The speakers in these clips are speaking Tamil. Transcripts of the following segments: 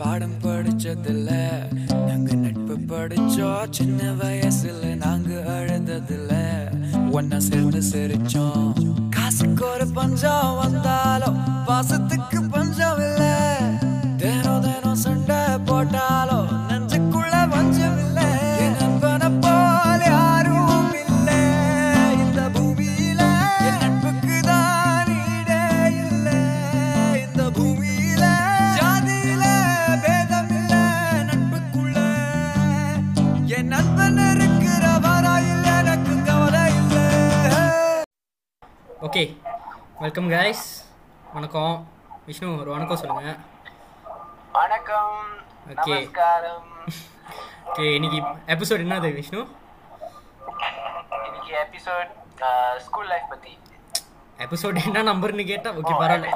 பாடம் படிச்சதில்ல. நாங்க நட்பு படிச்சோம். சின்ன வயசுல நாங்க அழுததில்ல ஒன்னா சேர்ந்து சிரிச்சோம். காசுக்கு ஒரு பஞ்சம் வந்தாலும் பாசத்துக்கு பஞ்சம் இல்லை. வெல்கம் கைஸ் வணக்கம் விஷ்ணு ஒரு வணக்கம் சொல்லுங்கள் வணக்கம். நமஸ்காரம் ஓகே இன்னைக்கு எபிசோட் என்னது விஷ்ணு இன்னைக்கு எபிசோட் ஸ்கூல் லைஃப் பத்தி எபிசோட் என்ன நம்பர்னு கேட்டால் ஓகே பரவாயில்ல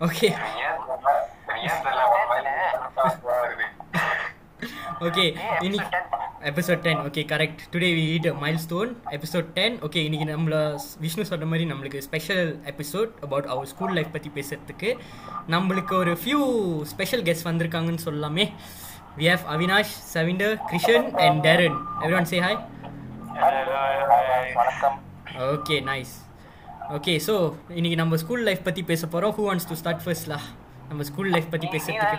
ஓகே ஓகே இன்னைக்கு episode ten okay correct today we hit milestone episode ten okay இன்னைக்கு நம்மள விஷ்ணு சொன்ன மாதிரி நம்மளுக்கு special episode about our school life பற்றி பேசுறதுக்கு நம்மளுக்கு ஒரு ஃபியூ ஸ்பெஷல் கெஸ்ட் வந்திருக்காங்கன்னு சொல்லலாமே. We have Avinash Savinder Krishan and Darren everyone say hi வணக்கம் ஓகே நைஸ் ஓகே ஸோ இன்னைக்கு நம்ம ஸ்கூல் லைஃப் பற்றி பேச போகிறோம் ஹூ வாண்ட்ஸ் டு ஸ்டார்ட் ஃபர்ஸ்ட்லா நம்ம ஸ்கூல் லைஃப் பற்றி பேசுறதுக்கு.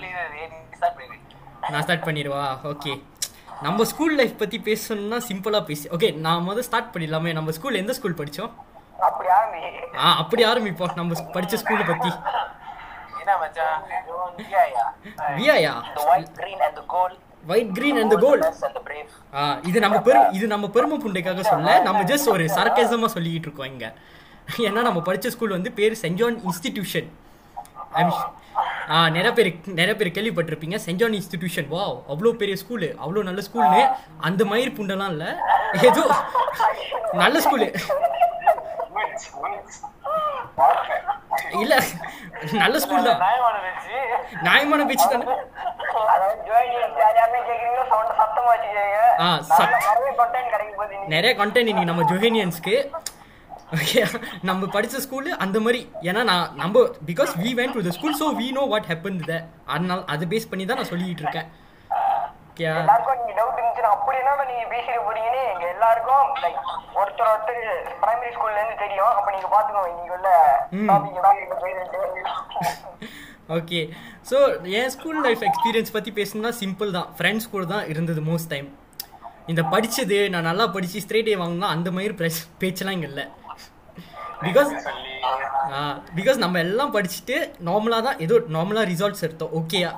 நான் ஸ்டார்ட் பண்ணிடுவா? ஓகே நம்ம ஸ்கூல் லைஃப் பற்றி பேசணும்னா சிம்பிளாக பேசி ஓகே நான் முதல் ஸ்டார்ட் பண்ணிடலாமே. நம்ம ஸ்கூல் எந்த ஸ்கூல் படித்தோம் ஆ அப்படி ஆரம்பிப்போம் நம்ம படித்த ஸ்கூலை பற்றி வியாயா the white green and the gold. White green and ஆ இது நம்ம பெரு இது நம்ம பெருமை புண்டைக்காக சொல்ல நம்ம ஜஸ்ட் ஒரு சரக்கேசமாக சொல்லிக்கிட்டு இருக்கோம் இங்கே. ஏன்னா நம்ம படித்த ஸ்கூல் வந்து பேர் சென்ட் ஜான் இன்ஸ்டிடியூஷன் ஆ நிறைய பேர் நிறைய பேர் கேள்விப்பட்டிருப்பீங்க. சென்ட் இன்ஸ்டிடியூஷன் வா அவ்வளோ பெரிய ஸ்கூலு அவ்வளோ நல்ல ஸ்கூல்னு அந்த மயிர் புண்டெல்லாம் இல்லை. ஏதோ நல்ல ஸ்கூலு இல்லை நல்ல ஸ்கூல் தான். நியாயமான பேச்சு தானே? ஆ, நிறைய கண்டென்ட் இன்னைக்கு. நிறைய கண்டென்ட் இன்னைக்கு நம்ம ஜொஹேனியன்ஸ்க்கு ஓகே நம்ம படித்த ஸ்கூலு அந்த மாதிரி. ஏன்னா நான் நம்ம because we went to the school so we know what happen the அதனால அதை பேஸ் பண்ணி தான் நான் சொல்லிட்டு இருக்கேன். ஓகே எல்லாருக்கும் நீங்க டவுட் இருந்துச்சுன்னா அப்படி என்ன நீங்க பேசிட்டு போறீங்கன்னு எங்க எல்லாருக்கும் லைக் ஒருத்தர் ஒருத்தர் பிரைமரி ஸ்கூல்ல இருந்து தெரியும். அப்ப நீங்க பாத்துக்கோங்க இன்னைக்கு உள்ள ஓகே ஸோ என் ஸ்கூல் லைஃப் எக்ஸ்பீரியன்ஸ் பற்றி பேசணும்னா சிம்பிள் தான். ஃப்ரெண்ட்ஸ் கூட தான் இருந்தது மோஸ்ட் டைம் இந்த படித்தது நான் நல்லா படித்து ஸ்ட்ரேட் ஏ வாங்கினா அந்த மாதிரி ப்ரெஸ் பேச்செல்லாம் இங்கே இல்லை. பிகாஸ் பிகாஸ் நம்ம எல்லாம் படிச்சுட்டு நார்மலாக தான் ஏதோ நார்மலாக ரிசல்ட்ஸ் எடுத்தோம். ஓகேயா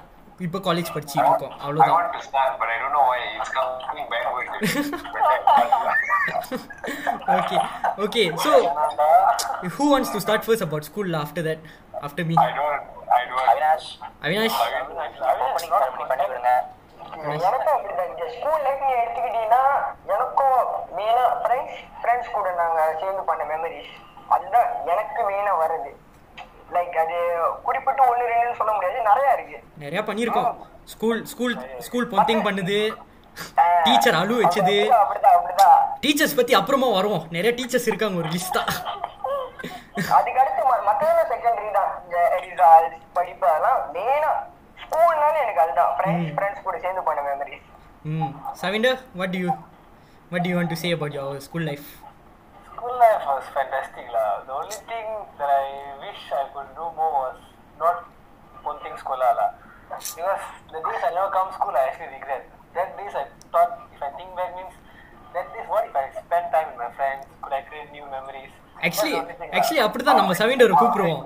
இப்போ காலேஜ் படிச்சுட்டு இருக்கோம் I அவ்வளோதான் want to start, but I don't know why. It's coming backwards. Okay okay so who wants to start first about school after that after me I don't. I don't. Avinash Avinash எனக்கும் அப்படிதான். இந்த ஸ்கூல் லைஃப் நீ எடுத்துக்கிட்டீங்கன்னா எனக்கும் மெயினா ஃப்ரெண்ட்ஸ் ஃப்ரெண்ட்ஸ் கூட நாங்க சேர்ந்து பண்ண மெமரிஸ் அதுதான் எனக்கு மெயினா வருது. லைக் அது குறிப்பிட்டு ஒண்ணு ரெண்டுன்னு சொல்ல முடியாது. நிறைய இருக்கு. நிறையா பண்ணியிருக்கோம். ஸ்கூல் ஸ்கூல் ஸ்கூல் பொந்திங் பண்ணுது. டீச்சர் அழு வச்சது. டீச்சர்ஸ் பற்றி அப்புறமா வருவோம். நிறைய டீச்சர்ஸ் இருக்காங்க ஒரு லிஸ்ட்டாக அதுக்கு அடுத்து மத்ததெல்லாம் செகண்டரி தான். இந்த ரிசல்ட் படிப்பு அதெல்லாம் மெயினா ஸ்கூல்னால எனக்கு அதுதான். ஃப்ரெண்ட்ஸ் ஃப்ரெண்ட்ஸ் கூட சேர்ந்து பண்ண மெமரிஸ் ம். Savinder what do you what do you want to say about your school life School life was fantastic lah. The only thing that I wish I could do more was not ponting sekolah lah. Because the days I never come school, I actually regret. That days I thought, if I think back means, that days what if I spend time with my friends? Could I create new memories? Actually That's the only thing lah. Actually அப்படி தான் நம்ம சவிண்டரை கூப்பிடுவோம்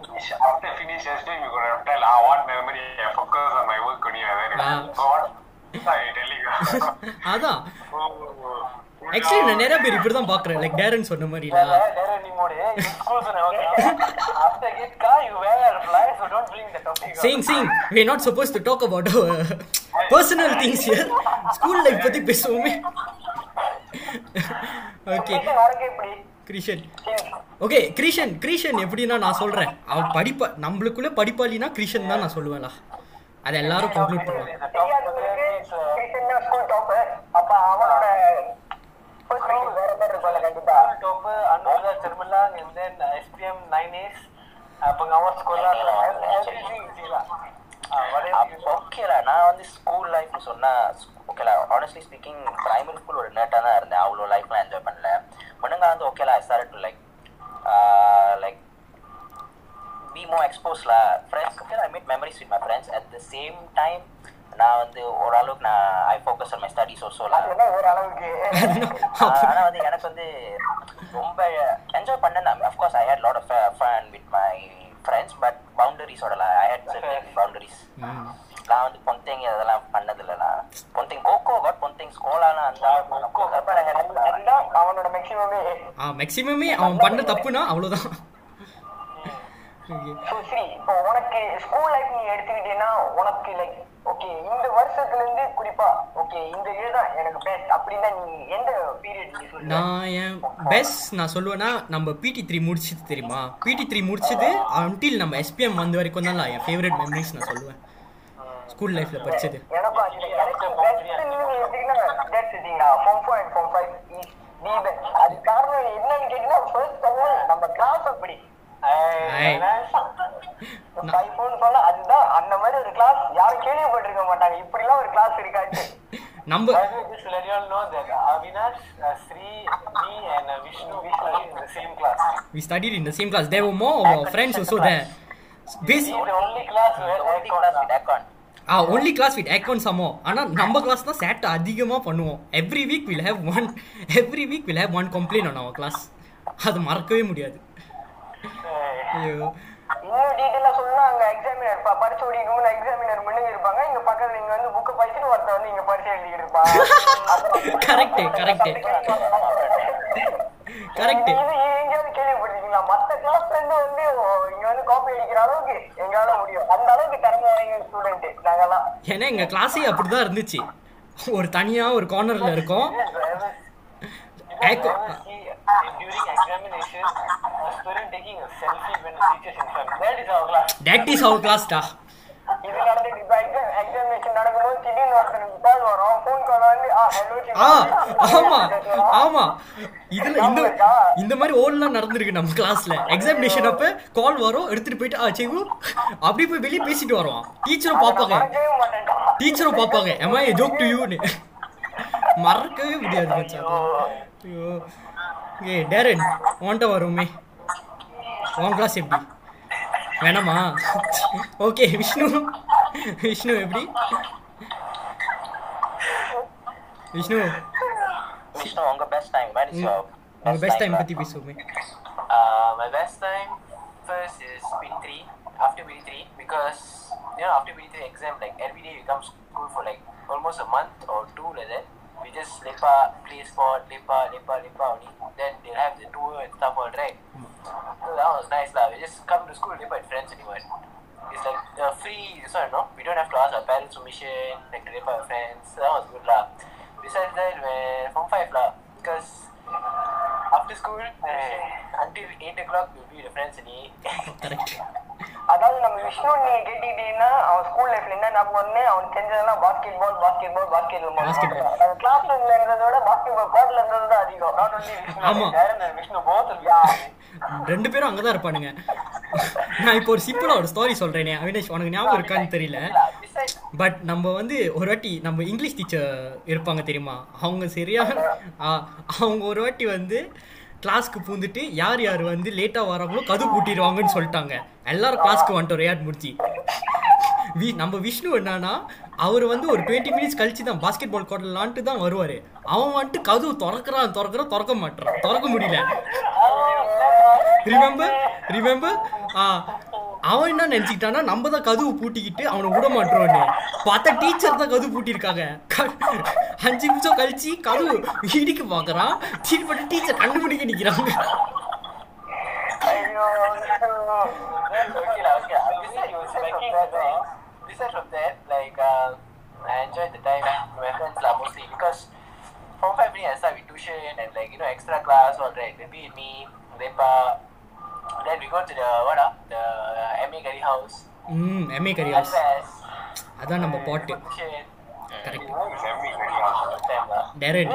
After finish yesterday, we could have tell ah, what memory I focus on my work only. and then- Ah. So what? I telling you. அதான் Oh, ஆக்சுவலி நான் நிறைய பேர் இப்படி தான் பார்க்குறேன் லைக் டேரன் சொன்ன saying we are not supposed to talk about our personal things here school life பற்றி பேசுவோமே ஓகே கிரிஷன் ஓகே கிரிஷன் கிரிஷன் எப்படின்னா நான் சொல்கிறேன் அவன் படிப்பா நம்மளுக்குள்ளே படிப்பாளினா கிரிஷன் தான் நான் சொல்லுவேன்ல அதை எல்லாரும் கன்க்ளூட் பண்ணுவாங்க The top தெரியாதவங்களுக்கு student is, uh, கிருஷ்ணன் தான் ஸ்கூல் டாப்பர் அப்ப அவனோட first name வேற பேர் இருக்கும்ல கண்டிப்பா School topper, Anuradha Charmalang, and then uh, SPM 9As, uh, Pengawas Sekolah, so everything see lah. Ah, whatever you ஓகேடா நான் ஹானஸ்ட்லி ஸ்பீக்கிங் பிரைமரி ஸ்கூல் ஒரு நேட்டாக தான் இருந்தேன். அவ்வளோ லைஃப்லாம் என்ஜாய் பண்ணல. முன்னங்க வந்து ஓகேலா start to like like be more எக்ஸ்போஸ்ல friends I made memories with my friends at the same time நான் வந்து ஓரளவுக்கு நான் I focus on my studies ஓசோல அதுல ஒரு அளவுக்கு ஆனா வந்து எனக்கு வந்து ரொம்ப என்ஜாய் பண்ணேன். தான் of course I had lot of fun with my friends but பவுண்டரிஸோட I had boundaries. நான் வந்து பொந்தேங்க அதெல்லாம் பண்ணதில்ல. நான் பொந்தேங் கோகோ பட் பொந்தேங் ஸ்கோலாலாம் அந்த அதுதான் அவனோட மேக்சிமமே ஆ மேக்ஸிமமே அவன் பண்ண தப்புனா Okay. ஸோ சரி இப்போ உனக்கு ஸ்கூல் லைஃப் நீ எடுத்துக்கிட்டீங்கன்னா உனக்கு லைக் ஓகே இந்த வருஷத்துல இருந்து குறிப்பா ஓகே இந்த இதுதான் எனக்கு பெஸ்ட் அப்படின்னா நீ எந்த பீரியட் நான் என் பெஸ்ட் நான் சொல்லுவேன்னா நம்ம பிடி த்ரீ முடிச்சது தெரியுமா? பிடி த்ரீ முடிச்சது அன்டில் நம்ம எஸ்பிஎம் வந்த வரைக்கும் தான் என் ஃபேவரட் மெமரிஸ் நான் சொல்லுவேன். ஸ்கூல் லைஃப்ல படிச்சது. அது காரணம் என்னன்னு கேட்டீங்கன்னா ஃபர்ஸ்ட் நம்ம கிளாஸ் அப்படி அதுதான் அந்த மாதிரி ஒரு கிளாஸ் யாரும் கேள்விப்பட்டிருக்க மாட்டாங்க இப்படிலாம் ஒரு கிளாஸ் இருக்காச்சு நம்ம By the way, just to let you all know that Avinash, uh, Sri, me, and uh, Vishnu, we studied in the same class. we studied in the same class there were more of our friends also there This Bas- is the only class where only aircon class are. with aircon. Ah only class with account சமோ ஆனால் நம்ம கிளாஸ் தான் சேட்டை அதிகமாக பண்ணுவோம் every week will have one every week will have one complaint on our class அது மறக்கவே முடியாது ஐயோ. இன்னும் டீட்டெயிலா அங்க எக்ஸாமினர் பரிசு ஓடிக்கும் போது எக்ஸாமினர் முன்னுங்க இருப்பாங்க. இங்க பக்கத்துல நீங்க வந்து புக்கை படிச்சுட்டு ஒருத்தர் வந்து இங்க பரிசு எழுதிட்டு இருப்பான். Correct, correct. Correct. இது எங்கேயாவது கேள்விப்பட்டிருக்கீங்களா? மத்த கிளாஸ்ல இருந்து வந்து இங்க வந்து காப்பி அடிக்கிற அளவுக்கு எங்களால முடியும். அந்த அளவுக்கு திறமை வாய்ந்த ஸ்டூடெண்ட் நாங்கெல்லாம். ஏன்னா எங்கள் கிளாஸே அப்படி தான் இருந்துச்சு. ஒரு தனியாக ஒரு கார்னரில் இருக்கும். Yes, I ever, you Echo- ever see during examination a student taking a selfie when the teacher is in front? That is our class. ஆமா ஆமா. இதுல இந்த மாதிரி ஓல்லாம் நடந்திருக்கு நம்ம கிளாஸ்ல எக்ஸாமினேஷன் அப்ப கால் வரும் எடுத்துட்டு போயிட்டு ஆ அப்படி போய் வெளியே பேசிட்டு வருவான். டீச்சரும் பார்ப்பாங்க. டீச்சரும் பார்ப்பாங்க. A joke to youன்னு மறக்கவே முடியாது மச்சான் ஐயோ ஏ டேரன் உன்கிட்ட வருமே உன் கிளாஸ் எப்படி வேணாமா ஓகே விஷ்ணு விஷ்ணு எப்படி விஷ்ணு விஷ்ணு உங்க best time where is your உங்க பெஸ்ட் டைம் பத்தி பேசுவோமே Uh, my best time first is P3 after P3 because you know after P3 exam like every day we come school for like almost a month or two like that. We just lepa, play sport, lepa, lepa, lepa only. Then they'll have the tour and stuff all right. So that was nice lah. We just come to school lepa with friends anyway. It's like uh, free, this one, no? We don't have to ask our parents' permission, like to lepa with friends. So that was good lah. Besides that, we're from five lah. Because after school, eh, until 8 o'clock, we'll be with friends eat. அதாவது நம்ம விஷ்ணு நீங்க கேட்டுக்கிட்டீங்கன்னா அவன் ஸ்கூல் லைஃப்ல என்ன ஞாபகம் வந்து அவனுக்கு தெரிஞ்சதெல்லாம் basketball basketball basketball அவன் கிளாஸ் ரூம்ல இருந்ததை விட பாஸ்கெட் பால் கோர்ட்ல இருந்தது தான் அதிகம். And Vishnu both will be ரெண்டு பேரும் அங்கதான் இருப்பானுங்க. நான் இப்போ ஒரு சிம்பிளா ஒரு ஸ்டோரி சொல்றேனே. அவினேஷ் உனக்கு ஞாபகம் இருக்கான்னு தெரியல. பட் நம்ம வந்து ஒரு வாட்டி நம்ம இங்கிலீஷ் டீச்சர் இருப்பாங்க தெரியுமா? அவங்க சரியா அவங்க ஒரு வாட்டி வந்து கிளாஸ்க்கு பூந்துட்டு யார் யார் வந்து லேட்டாக வராங்களோ கது பூட்டிடுவாங்கன்னு சொல்லிட்டாங்க. எல்லாரும் கிளாஸ்க்கு வந்துட்டோம் ரியாட் முடிச்சு வி நம்ம விஷ்ணு என்னன்னா அவர் வந்து ஒரு டுவெண்ட்டி மினிட்ஸ் கழிச்சு தான் பாஸ்கெட் பால் கோட்டலான்ட்டு தான் வருவார். அவன் வந்துட்டு கதவு திறக்கிறான் திறக்கிறான் திறக்க மாட்டான் திறக்க முடியல. ரிமெம்பர் ரிமெம்பர் ஆ அவன் என்ன நினைச்சுக்கிட்டானா நம்ம தான் கதவு பூட்டிக்கிட்டு அவனை விட மாட்டோம்னு பார்த்தா டீச்சர் தான் கதவு பூட்டியிருக்காங்க அஞ்சு நிமிஷம் கழிச்சு கதவு இடிக்க பார்க்கறான் திருப்பி டீச்சர் கண்டுபிடிக்க lah. Besides, of that, like, uh, I enjoyed the time with my friends lah, mostly because from 5 minutes I start with tuition and like, you know, extra class, all right, maybe me, Lepa, then we go to the, what ah, the MA Gary house, ம் எம்ஏ கரியாஸ் Alfas, அதான் நம்ம பாட்டு tuition, கரெக்ட். டேரன்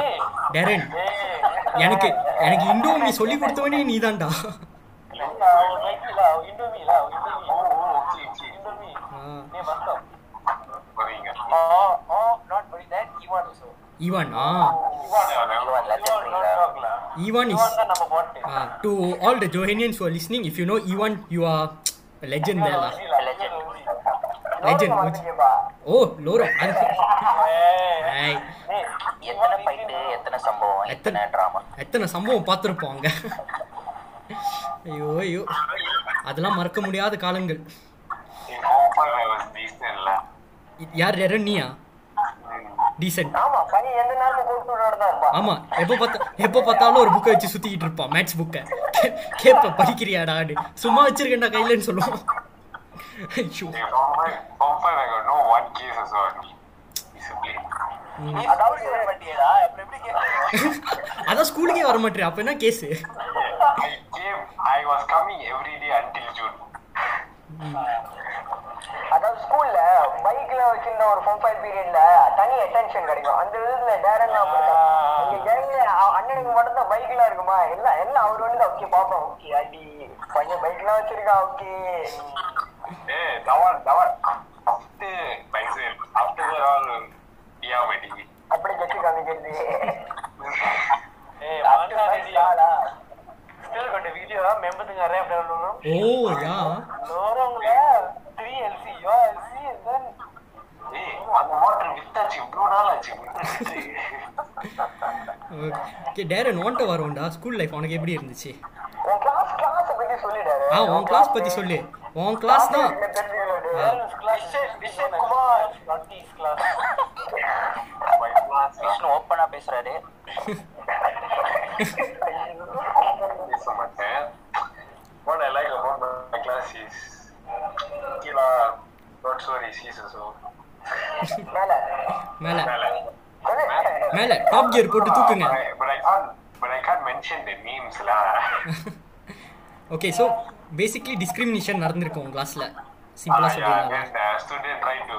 டேரன் எனக்கு எனக்கு இண்டோமி சொல்லி கொடுத்தவனே. Oh, Iwan also. Iwan ah Even legendary Don't lah. நம்ம போட்டு. uh, to all the Johanians who are listening, if you know Ivan, you are a legend there lah. Legend. Oh, Loro. எத்தனை சம்பவம் எத்தனை டிராமா எத்தனை சம்பவம் பார்த்துருப்போம் அங்க ஐயோ ஐயோ அதெல்லாம் மறக்க முடியாத காலங்கள் யார் யாரும் நீயா டீசென்ட் ஆமா பனி எந்த இருப்பா ஆமா எப்போ பார்த்தா எப்போ பார்த்தாலும் ஒரு புக்கை வச்சு சுத்திக்கிட்டு இருப்பான் மேத்ஸ் புக்கை கேப்ப படிக்கிறியாடான்னு சும்மா வச்சிருக்கேன்டா கையிலன்னு சொல்லுவோம் ஐயோ In form five, form five, I got no one case also on me. Discipline. அதாவது வர மாட்டியேடா, அப்புறம் எப்படி கேட்கறது? அதான் ஸ்கூலுக்கே வர மாட்டேன் அப்ப என்ன case I came, I was coming every day until June. அதாவது ஸ்கூல்ல பைக்ல வச்சிருந்த ஒரு ஃபோன் ஃபைவ் பீரியட்ல தனி அட்டென்ஷன் கிடைக்கும். அந்த விதத்துல டேரன் இங்க கேங்ல அண்ணனுக்கு மட்டும் தான் பைக்லாம் இருக்குமா? எல்லாம் எல்லாம் அவர் வந்து ஓகே பாப்போம். ஓகே அடி பையன் பைக்லாம் வச்சிருக்கா okay. one. After myself, after that all, yeah, my degree. அப்படி கட்சி காமிக்கிறது. ஏய், மாட்டா? Still got a video, member thing array up down low. O yeah? லோரம்ல 3 LC, your LC, and then Hey, அந்த water வித்தாச்சு. இவ்வளோ நாள் ஆச்சு. ஓகே டேரன் வரோம்டா ஸ்கூல் லைஃப் உனக்கு எப்படி இருந்துச்சு? உன் கிளாஸ் கிளாஸ் பத்தி சொல்லிடாரு ஆ உன் கிளாஸ் பத்தி சொல்லு. உன் கிளாஸ் தான். விஷ்ணு ஓப்பனா பேசுறாரு. பேச மாட்டேன். What I like about my class is, okay lah, not so racist also. மேல மேல மேல. டாப் கியர் போட்டு தூக்குங்க But I- but I can't, but I can't mention the names lah. Okay so basically discrimination நடந்திருக்கு உன் கிளாஸ்ல சிம்பிளா Ah, yeah, சொல்லிடலாம் when the student try to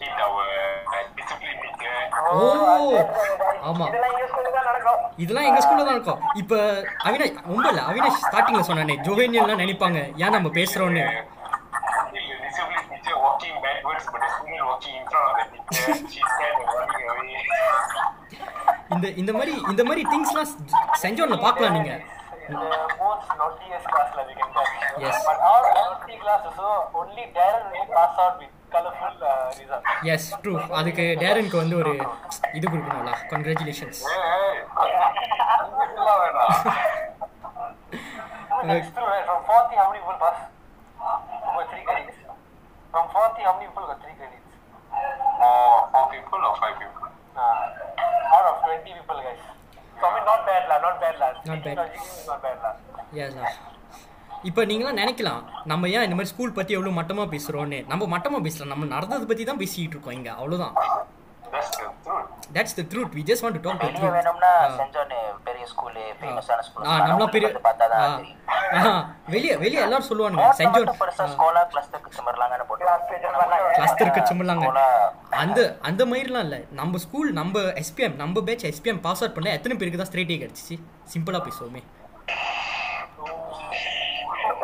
hit our uh, discipline teacher. ஓ ஆமா இதெல்லாம் எங்க ஸ்கூல்ல தான் இருக்கும் இப்ப அவினாஷ் ரொம்ப இல்ல அவினாஷ் ஸ்டார்டிங்ல சொன்னானே ஜோவேனியல்லாம் நினைப்பாங்க ஏன் நம்ம பேசுறோம்னு இந்த இந்த மாதிரி இந்த மாதிரி திங்ஸ்லாம் செஞ்சோன்ல பார்க்கலாம் நீங்க most naughtiest class like அதுக்கு டேரனுக்கு வந்து ஒரு இது கொடுக்கணும்ல கங்க்ராச்சுலேஷன்ஸ் இப்போ நீங்களாம் நினைக்கலாம் நம்ம ஏன் இந்த மாதிரி ஸ்கூல் பத்தி எவ்வளவு மட்டமா பேசுறோம்னு? நம்ம மட்டமா பேசலாம் நம்ம நடந்ததை பத்தி தான் பேசிட்டு இருக்கோம் இங்க truth. That's the truth we just want to talk the truth வேணும்னா சென்ட் ஜான் பெரிய ஸ்கூல் ஃபேமஸான ஸ்கூல் ஆ நம்மளாம் பெரிய பார்த்தா தான் தெரியும். ஆ, வெளிய வெளிய எல்லாரும் சென்ட் மட்டும் பெருசா ஸ்கோலா கிளஸ்டருக்கு சிமர்லாங்கன்னு போட்டு கிளஸ்டருக்கு சும்மலாங்க ஸ்கூலா அந்த அந்த மாதிரிலாம் இல்லை. நம்ம ஸ்கூல் நம்ம எஸ்பிஎம் நம்ம பேட்ச் எஸ்பிஎம் பாஸ் அவுட் பண்ண எத்தனை பேருக்கு தான் ஸ்ட்ரேட் ஏ கிடச்சிச்சு? சிம்பிளாக பேசுவோமே.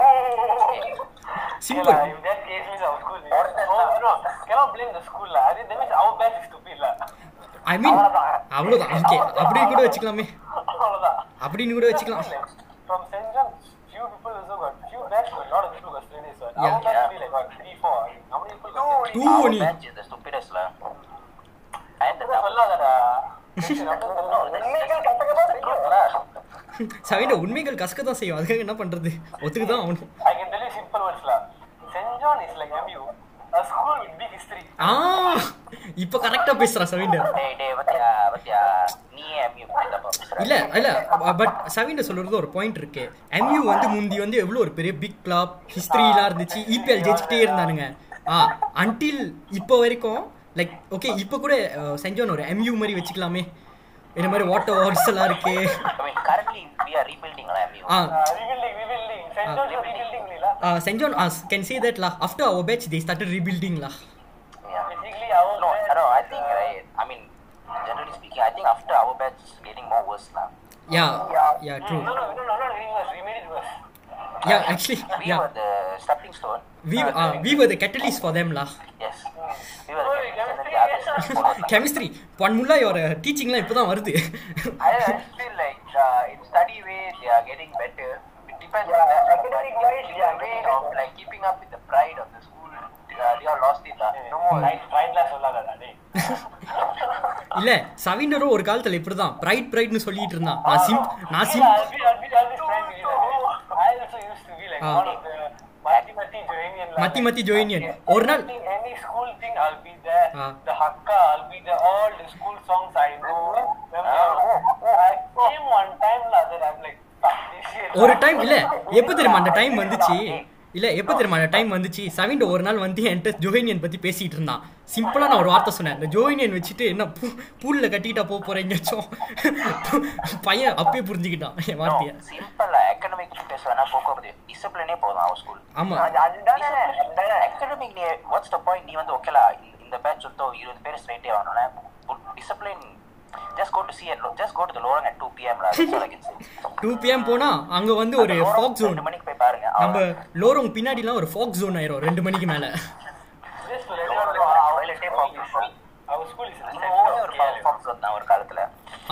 Yeah, simple lah, if that case means our school is... Oh, no, cannot blame the school lah. I think that means our batch is stupid lah. I mean அவ்வளோதான் ஓகே அப்படி கூட வச்சுக்கலாமே அவ்வளவுதான். அப்படின்னு கூட வச்சுக்கலாம்? டூ அப்படியே சொல்லு. உண்மைகள் கசக்க தான் செய்யும் அதுக்காக என்ன பண்றது ஒத்துக்கு தான் ஆகணும் I can tell you simple words lah. St. John is like MU, a school with big history. ஆ இப்போ கரெக்டாக பேசுகிறான் சவைண்டர் பேசுற. இல்ல இல்ல பட் சவிண்ட சொல்றது ஒரு பாயிண்ட் இருக்கு. எம்யூ வந்து முந்தி வந்து எவ்வளவு ஒரு பெரிய பிக் கிளப் ஹிஸ்டரிலாம் இருந்துச்சு இபிஎல் ஜெயிச்சுட்டே இருந்தானுங்க. ஆ அன்டில் இப்போ வரைக்கும் லைக் ஓகே இப்போ கூட செஞ்சோன் ஒரு எம்யூ மாதிரி வச்சுக்கலாமே. இந்த மாதிரி வாட்டர் வார்ட்ஸ் எல்லாம் இருக்கு I mean currently we are rebuilding lah MU ah Uh, rebuilding, rebuilding. St. John's is rebuilding only lah. Saint john can say that law after our batch they started rebuilding law yeah Basically, our no batch- no I think right I mean generally speaking I think after our batch is getting more worse lah yeah yeah true No, no, no, no, not getting worse. We made it worse. Yeah actually we yeah were the stepping stone we we were the catalyst for them law yes we were Oh, the you can and then Chemistry பொன்முல்லா யோர டீச்சிங்லாம் இப்போ தான் வருது I, I feel like uh, in study way they are getting better. It depends Yeah, on them. academic But wise, in they are the way getting of like keeping up with the pride of the school, uh, they are lost it. Uh, no more. Right ரைட்லாம் சொல்லாதடா டேய் இல்ல சவீண்டரும் ஒரு காலத்துல இப்படிதான் பிரைட் பிரைட்னு சொல்லிட்டு இருந்தான் நான் சிம் நான் சிம் மத்தி மத்தி ஜோயினியன் ஒரு நாள் Anything, any school thing, I'll be there. Ah. The Hakka, I'll be there. All the school songs I know. Remember? I came one time lah that I'm like, fuck this shit. ஒரு. டைம் இல்ல எப்ப தெரியுமா அந்த டைம் வந்துச்சு இல்ல எப்ப தெரியுமா டைம் வந்துச்சு? சவிண்ட் ஒரு நாள் வந்து என்கிட்ட ஜோயினியன் பத்தி பேசிட்டு இருந்தான் சிம்பிளா நான் ஒரு வார்த்தை சொன்னேன். இந்த ஜோயினியன் வச்சுட்டு என்ன பூ பூல்ல கட்டிட்டா போக போறேன் எங்கேயாச்சும் பையன் அப்பயே புரிஞ்சுக்கிட்டான் என் வார்த்தைய. Simple academic பேச வேணா போக்குவரத்து டிசிப்ளினே போதும் அவன் ஸ்கூல் ஆமா. அது- அதுதானே நீ வாட்ஸ் த பாயிண்ட் நீ வந்து ஓகேலா இந்த பேட்ச் சுத்தம் இருபது பேர் ஸ்ட்ரைட்டே வரணும்னா discipline just go to see just go to the லோரங் at two PM two PM போனா அங்க வந்து ஒரு ஃபாக் ஜோன் ரெண்டு மணிக்கு போய் பாருங்க. நம்ம லோரோங் பின்னாடிலாம் ஒரு ஃபாக் ஜோன் ஆயிரும் ரெண்டு மணிக்கு மேல. Just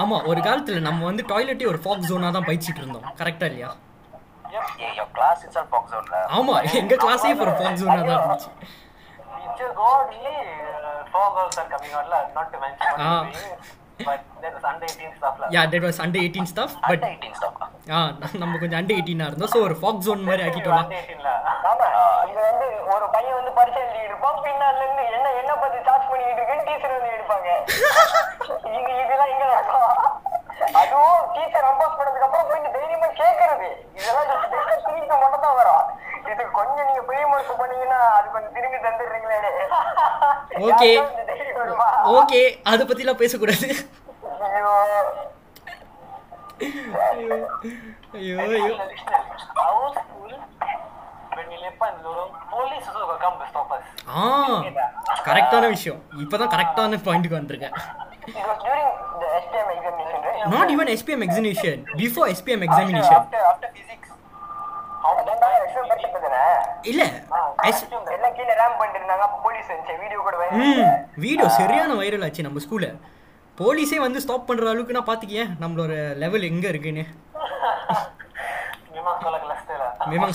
ஆமா ஒரு காலத்துல நம்ம வந்து டாய்லெட்டே ஒரு ஃபாக் ஜோனா தான் பயிச்சிட்டு இருந்தோம். கரெக்டா இல்லையா? ஆமா எங்க கிளாஸே ஒரு ஃபாக் ஜோனா தான் இருந்துச்சு. God, yeah, uh, four girls are coming lah, not to mention what he's doing, but that was under 18 stuff. lah. Yeah that was under eighteen stuff but ஆ நம்ம கொஞ்சம் அண்டர் எயிட்டீனா இருந்தோம் ஸோ ஒரு ஃபாக் ஜோன் மாதிரி ஆக்கிட்டோம் under 18 lah. ஆமா இங்க வந்து ஒரு பையன் வந்து பரிசை எழுதிட்டு இருப்பான் பின்னால இருந்து என்ன என்ன பத்தி சார்ஜ் பண்ணிட்டு இருக்கேன்னு டீச்சர் வந்து எடுப்பாங்க இது இதெல்லாம் எங்க நடக்கும் அதுவும் டீச்சர் அம்பாஸ் பண்ணதுக்கு அப்புறம் போயிட்டு தைரியமா கேக்குறது. இதெல்லாம் திருப்பி மட்டும் தான் வரும். இது கொஞ்சம் நீங்க பெரிய மனசு பண்ணீங்கன்னா அது கொஞ்சம் திரும்பி தந்துடுறீங்களே. வருமா? ஓகே அதை பத்திலாம் பேசக்கூடாது. ஐயோ. ஐயோ. us. ஆ கரெக்டான விஷயம். இப்பதான் கரெக்டான பாயிண்ட்டுக்கு வந்திருக்கேன். During the STM examination exam படிச்சது தானே இல்ல. வந்துச்சு. வீடியோ சரியான வைரல் ஆச்சு நம்ம ஸ்கூல்ல போலீஸே வந்து ஸ்டாப் பண்ற அளவுக்கு நான் பாத்துக்கேன் நம்மளோட லெவல் எங்க இருக்குன்னு. dua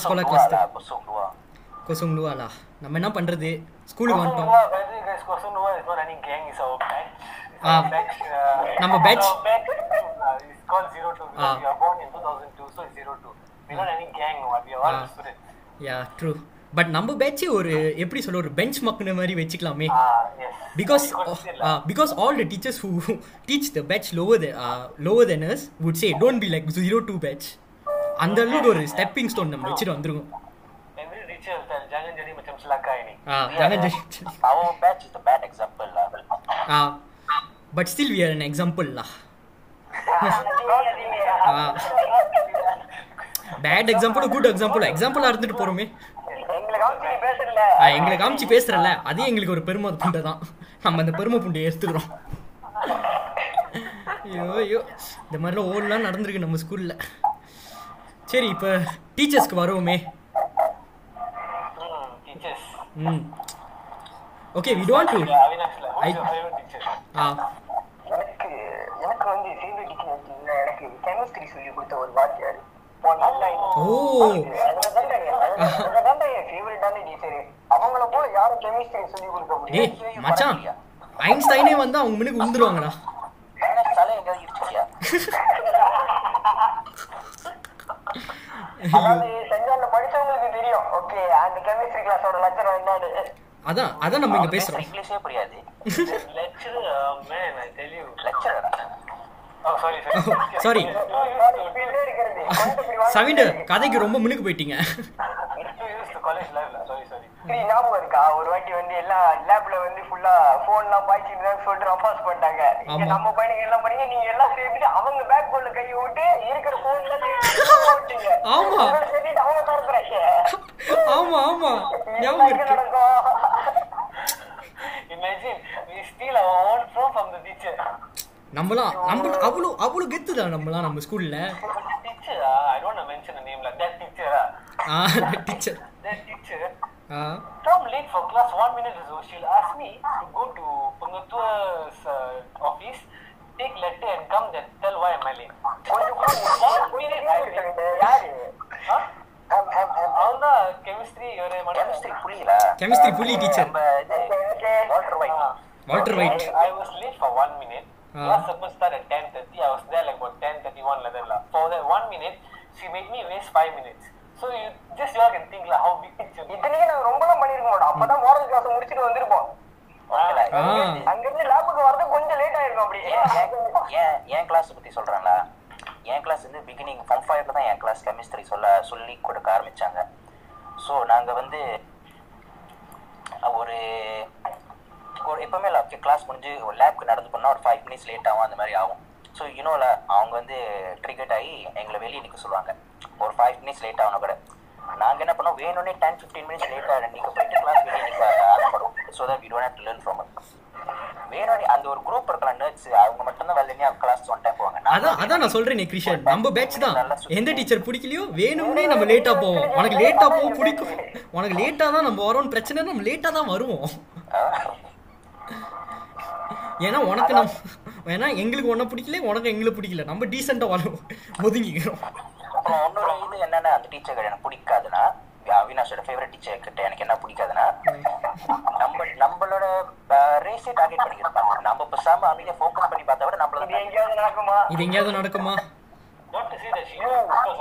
கொசம் லுவாலா நம்ம என்ன பண்றது? ஸ்கூலுக்கு வந்துட்டோம். Dua, by the way guys, Kosong dua is not any gang, it's our batch. It's Ah. our batch. Uh, Nama batch? Our batch uh, is called zero two because Ah. we are born in 2002, so it's zero two. We're not any gang, what we are all Ah. students. Yeah true but நம்ம பேட்சே ஒரு எப்படி சொல்ல ஒரு பெஞ்ச் மக்குன மாதிரி வச்சுக்கலாமே Ah, uh, all the teachers who teach the batch lower than uh, lower than us would say don't be like zero two batch அந்த அளவுக்கு ஒரு ஸ்டெப்பிங் ஸ்டோன் நம்ம வச்சுட்டு ini. ஆ ஜான example lah but still we are an example lah bad example good example எக்ஸாம்பிளா இருந்துட்டு போறோமே. எங்களை காமிச்சு பேசுறல அதே எங்களுக்கு ஒரு பெருமை புண்டை தான். நம்ம அந்த பெருமை புண்டையை எடுத்துக்கிறோம். ஐயோ ஐயோ. இந்த மாதிரிலாம் ஓடலாம் நடந்திருக்கு நம்ம ஸ்கூல்ல சரி இப்போ டீச்சர்ஸ்க்கு வருவோமே. teachers. ம். Okay we don't do? ஆ எனக்கு எனக்கு வந்து ஃபேவரட் டீச்சர் வச்சீங்கன்னா எனக்கு கெமிஸ்ட்ரி சொல்லி கொடுத்த ஒரு வாத்தியார். ஓ. அவங்கள போல யாரும் கெமிஸ்ட்ரி சொல்லி கொடுக்க முடியாது. மச்சான் ஐன்ஸ்டைனே வந்து அவங்க முன்னுக்கு உந்துருவாங்கடா எனக்கு தலை எங்கேயாவது இருந்துச்சியா அதாவது செஞ்சால படிச்சவங்களுக்கு தெரியும். ஓகே அந்த கெமிஸ்ட்ரி கிளாஸோட லட்சணம் என்னன்னு. அதான் அதான் நம்ம இங்க பேசுறோம். இங்கிலீஷே புரியாது. Uh, tell you. Lecturer Oh. சவிண்ட் கதைக்கு ரொம்ப முன்னுக்கு போயிட்டீங்க. ஞாபகம் இருக்கா? ஒரு வாட்டி வந்து எல்லாம் லேப்ல வந்து ஃபுல்லா போன் எல்லாம் பாய்ச்சிட்டு தான் சொல்லிட்டு ரம்பாஸ் பண்ணிட்டாங்க. நம்ம பையனுக்கு எல்லாம் பண்ணீங்க நீங்க எல்லாம் சேர்த்துட்டு அவங்க பேக் போன்ல கையை விட்டு இருக்கிற. உங்களை சேர்த்துட்டு அவங்க தரப்புறாங்க ஆமா ஆமா. நடக்கும்? Imagine, we steal our own phone from the teacher. நம்மளாம் நம்ம அவ்வளோ நம்மளாம் நம்ம ஸ்கூல்ல But the teacher, I don't want to mention the name, like that teacher, ah, ah teacher that teacher, so come late for class one minute ago, she'll ask me to go to Pengetua's uh, office, take letter and come then tell why am I late. One minute I late. Huh? Chemistry புலி இது Walter White late for one minute. Ah. Class supposed to start at 10.30. I was there like about 10.31 like that. lah. For that one minute, she made me waste five minutes. You all can think like how big picture. இத்தனைக்கும் நாங்க ரொம்பலாம் பண்ணிருக்க மாட்டோம் அப்பதான் மாடல் கிளாஸ் முடிச்சுட்டு வந்திருப்போம். அங்க இருந்து லேபுக்கு வரது கொஞ்சம் லேட் ஆயிருக்கும் அப்படி. ஏன் என் கிளாஸ் பத்தி சொல்றேன்ல என் கிளாஸ் வந்து பிகினிங் ஃபன் ஃபயர்ல தான் என் கிளாஸ் கெமிஸ்ட்ரி சொல்ல சொல்லி கொடுக்க ஆரம்பிச்சாங்க. ஸோ நாங்க வந்து ஒரு ஒரு எப்பவுமே கிளாஸ் முடிஞ்சு ஒரு லேப்க்கு நடந்து போனா ஒரு ஃபைவ் மினிட்ஸ் லேட் ஆகும் அந்த மாதிரி ஆகும். ஸோ யூனோல அவங்க வந்து ட்ரிகெட் ஆகி எங்களை வெளியே நிற்க சொல்லுவாங்க. ஒரு ஃபைவ் மினிட்ஸ் லேட் ஆகணும் கூட. நாங்கள் என்ன பண்ணோம்? வேணும்னே டென் ஃபிஃப்டீன் மினிட்ஸ் லேட் ஆகிடும் நீங்கள் போயிட்டு கிளாஸ் வெளியே நிற்க ஆசைப்படும் so that we don't have to learn from வேணும்னே அந்த ஒரு குரூப் இருக்கலாம் நர்ட்ஸ் அவங்க மட்டும்தான் வெளியே கிளாஸ் ஒன் டைம் போவாங்க. அதான் அதான் நான் சொல்றேனே கிருஷ்ணன். நம்ம பேட்ச் தான். எந்த டீச்சர் பிடிக்கலையோ வேணும்னே நம்ம லேட்டா போவோம். உனக்கு லேட்டா போக பிடிக்கும். உனக்கு லேட்டா தான் நம்ம வரோம்னு பிரச்சனை நம்ம லேட்டா தான் வருவோம். ஏன்னா உனக்கு நம் ஏன்னா எங்களுக்கு ஒன்ன பிடிக்கல உனக்கு எங்களுக்கு பிடிக்கல. நம்ம டீசெண்டா வரோம் ஒதுங்கிக்கிறோம். அப்புறம் இன்னொரு இது என்னன்னா அந்த டீச்சர் எனக்கு பிடிக்காதுன்னா அவினாஷோட ஃபேவரட் டீச்சர் கிட்ட எனக்கு என்ன பிடிக்காதுன்னா நம்ம நம்மளோட ரேஸே டார்கெட் பண்ணிக்கிருப்பாங்க நம்ம பேசாம அமைதியா ஃபோக்கஸ் பண்ணி பார்த்தா விட நம்மள இது எங்கேயாவது நடக்குமா? இது எங்கேயாவது நடக்குமா?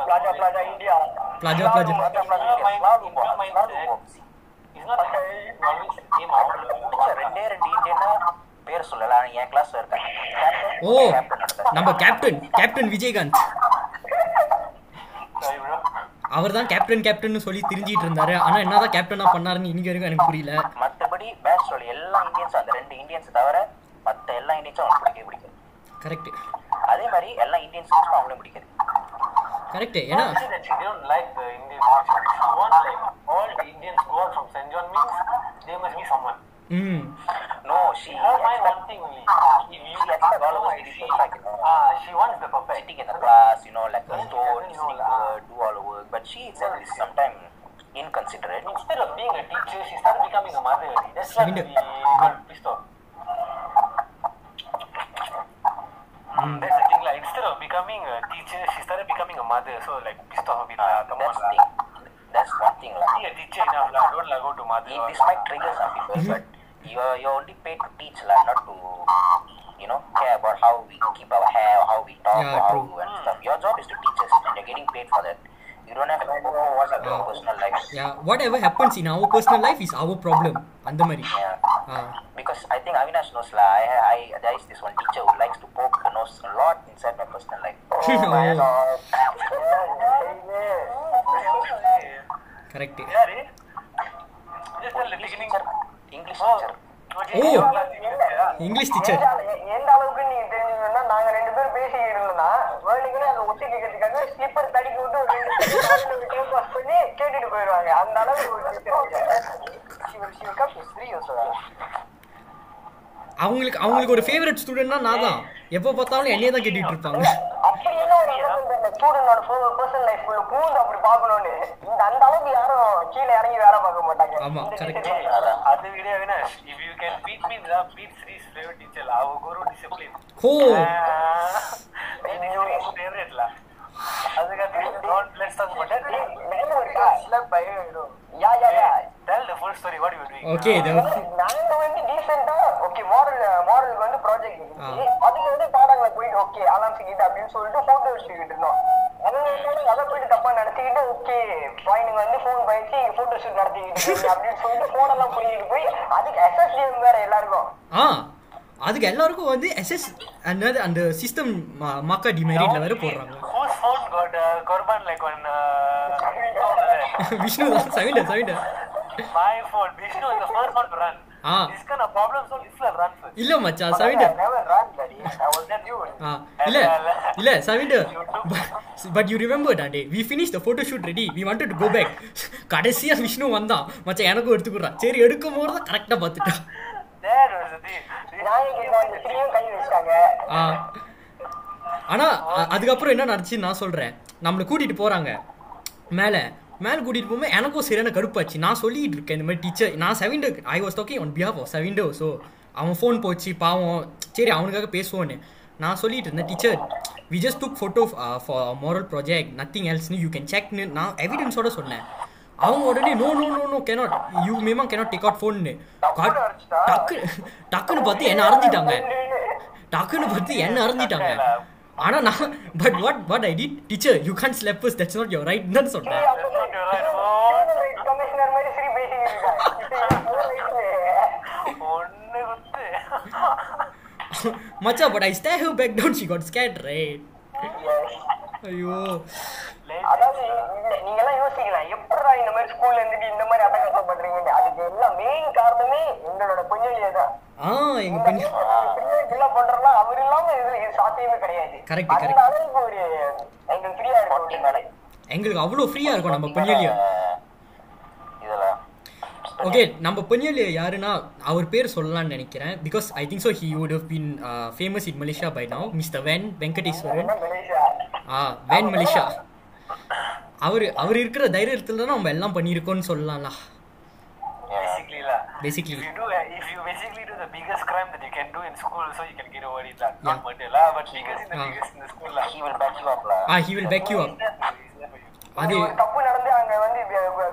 Plaza plaza India plaza plaza same outlook. ரெண்டே ரெண்டு இந்தியனா பேர் சொல்லலாம் என் கிளாஸ்ல இருக்காங்க. ஓ நம்ம கேப்டன் கேப்டன் விஜயகாந்த். அவர் தான் கேப்டன் கேப்டன் சொல்லி திரிஞ்சிட்டு இருந்தாரு. ஆனா என்னதான் கேப்டனா பண்ணாருன்னு இன்னைக்கு வரைக்கும் எனக்கு புரியல. மத்தபடி பேட்ச் உள்ள எல்லா இந்தியன்ஸ் அந்த ரெண்டு இந்தியன்ஸ் தவிர மத்த எல்லா இந்தியன்ஸும் அவனுக்கு பிடிக்கவே பிடிக்காது. கரெக்ட் அதே மாதிரி எல்லா இந்தியன்ஸுக்கும் அவங்களும் பிடிக்காது. கரெக்ட் ஏன்னா all the Indians go out from St. John means there must be someone. ம். No she Her one thing. If you She expects all of us to be she, perfect, you know. ah, she wants the perfect. sitting in the class, you know, like a Yes, store, yes, listening no, to lah. her, do all the work. But she itself is sometimes inconsiderate. Instead of being a teacher, she started becoming a mother. already. That's why Second- we got pissed off. That's the thing, like instead of becoming a teacher, she started becoming a mother. So like pissed off a bit. lah. Come That's lah. thing. That's one thing, lah. Be a teacher enough, lah. Don't like go to mother. It- or- This might trigger some people, but you uh, are, you're only paid to teach, like, not to, you know, care about how we keep our hair, how we talk, yeah, how and stuff. Your job is to teach us, and you're getting paid for that. You don't have to know oh, what's up your personal life. Yeah, whatever happens in our personal life is our problem. Andamari. Yeah. Uh. Because I think Avinash knows, la, I, I, there is this one teacher who likes to poke the nose a lot inside my personal life. Oh, my oh. God. அவங்களுக்கு அவங்களுக்கு ஒரு ஃபேவரட் ஸ்டூடெண்ட்னா நான் தான் எப்போ பார்த்தாலும் என்னையே தான் கேட்டுட்டு இருப்பாங்க. அப்படி என்ன ஒரு ஸ்டூடெண்டோட பர்சனல் லைஃப் குள்ள பூந்து அப்படி பார்க்கணும்னு. இந்த அந்த அளவுக்கு யாரும் கீழே இறங்கி வேலை பார்க்க மாட்டாங்க. ஆமா, இந்த தான். அது விட Avinash if you can beat me the beat Sri's favorite teacher. la our guru discipline. ஓ. Don't let's talk about that? Yeah yeah yeah. tell the full story what you were doing okay இது நாங்க வந்து டீசெண்டா ஓகே மாடல் மாடலுக்கு வந்து ப்ராஜெக்ட். அதுக்கு வந்து பாடங்களை போயிட்டு ஓகே அலாம்சிக்கிட்டு அப்படின்னு சொல்லிட்டு போட்டோ எடுத்துக்கிட்டு இருந்தோம். அவங்க அதை போயிட்டு தப்பா நடத்திக்கிட்டு ஓகே பாயிண்ட் வந்து ஃபோன் பயிற்சி போட்டோ ஷூட் நடத்திக்கிட்டு அப்படின்னு சொல்லிட்டு போன் எல்லாம் புரிஞ்சுட்டு போய் அதுக்கு எஸ்எஸ்டிஎம் வேற எல்லாருக்கும். ஆ. அதுக்கு எல்லாருக்கும் வந்து எஸ்எஸ் என்னது அந்த சிஸ்டம் மக்கா டிமெரிட்ல வேற போடுறாங்க. விஷ்ணு தான் Savinder Savinder my phone Vishnu is the first one to run Ah. this kind of problems all run first இல்ல மச்சான் Savinder never run I was you ஆ இல்ல இல்ல சவிண்டர் பட் யூ ரிமெம்பர் டா day finish the photo shoot ready we wanted to go back கடைசியா விஷ்ணு வந்தான். மச்சான் எனக்கும் எடுத்துக்குறான் சரி எடுக்கும் போது தான் கரெக்டா பார்த்துட்டான் was the thing. ஆ. ஆனா அதுக்கப்புறம் என்ன நடந்துச்சுன்னு நான் சொல்றேன். நம்மளை கூட்டிட்டு போறாங்க. மேல மேலே கூட்டிகிட்டு போகும்போது எனக்கும் சரியான கடுப்பாச்சு. நான் சொல்லிட்டு இருக்கேன் இந்த மாதிரி டீச்சர் நான் செவன்டோ I was talking on behalf of செவன்டோ so அவன் ஃபோன் போச்சு பாவம். சரி அவனுக்காக பேசுவோன்னு. நான் சொல்லிட்டு இருந்தேன் teacher we just took photo for moral project nothing எல்ஸ்னு you can செக்னு நான் எவிடன்ஸோட சொன்னேன். அவங்க உடனே no no no no cannot you Mema cannot take out ஃபோன்னு டக்கு டக்குன்னு பார்த்து என்ன அரைஞ்சிட்டாங்க டக்குன்னு பார்த்து என்ன அரைஞ்சிட்டாங்க ஆனா நான் but what what I did teacher you can't slap us that's not your right தான் சொன்னேன். கமிஷனர் மாதிரி சரி பேசிக்கிட்டு ஒண்ணு குத்து. மச்சா but I stare her back down she got scared right ஐயோ. அதாவது நீங்க எல்லாம் யோசிக்கலாம். எப்படா இந்த மாதிரி ஸ்கூல்ல இருந்துட்டு இந்த மாதிரி அட்டகாசம் பண்றீங்கன்னு. அதுக்கு எல்லாம் மெயின் காரணமே எங்களோட கொஞ்சலியே தான் ஆ எங்க பின்ன பிள்ளை பண்றலாம் அவர் இல்லாம இதுல இது சாத்தியமே கிடையாது. Correct. அளவுக்கு ஒரு எங்களுக்கு ஃப்ரீயா இருக்கு எங்களுக்கு அவ்வளோ ஃப்ரீயா இருக்கும் நம்ம பெண்ணியலியா இதுல. ஓகே நம்ம பெண்ணியலியா யாருன்னா அவர் பேர் சொல்லலாம்னு நினைக்கிறேன். Because I think so he would have been famous in Malaysia by now mister when Venkateswaran Malaysia ah வேன் மலேசியா அவர் அவர் இருக்கிற தைரியத்தில் தான் நம்ம எல்லாம் பண்ணியிருக்கோம்னு சொல்லலாம்ல basically lah Basically. if you do uh, if you basically do the biggest crime that you can do in school so you can get over it lah Yeah. not murder lah but biggest in the Ah. biggest in the school lah he will back you up lah ah he will back you up you. அது ஒரு தப்பு நடந்து அங்க வந்து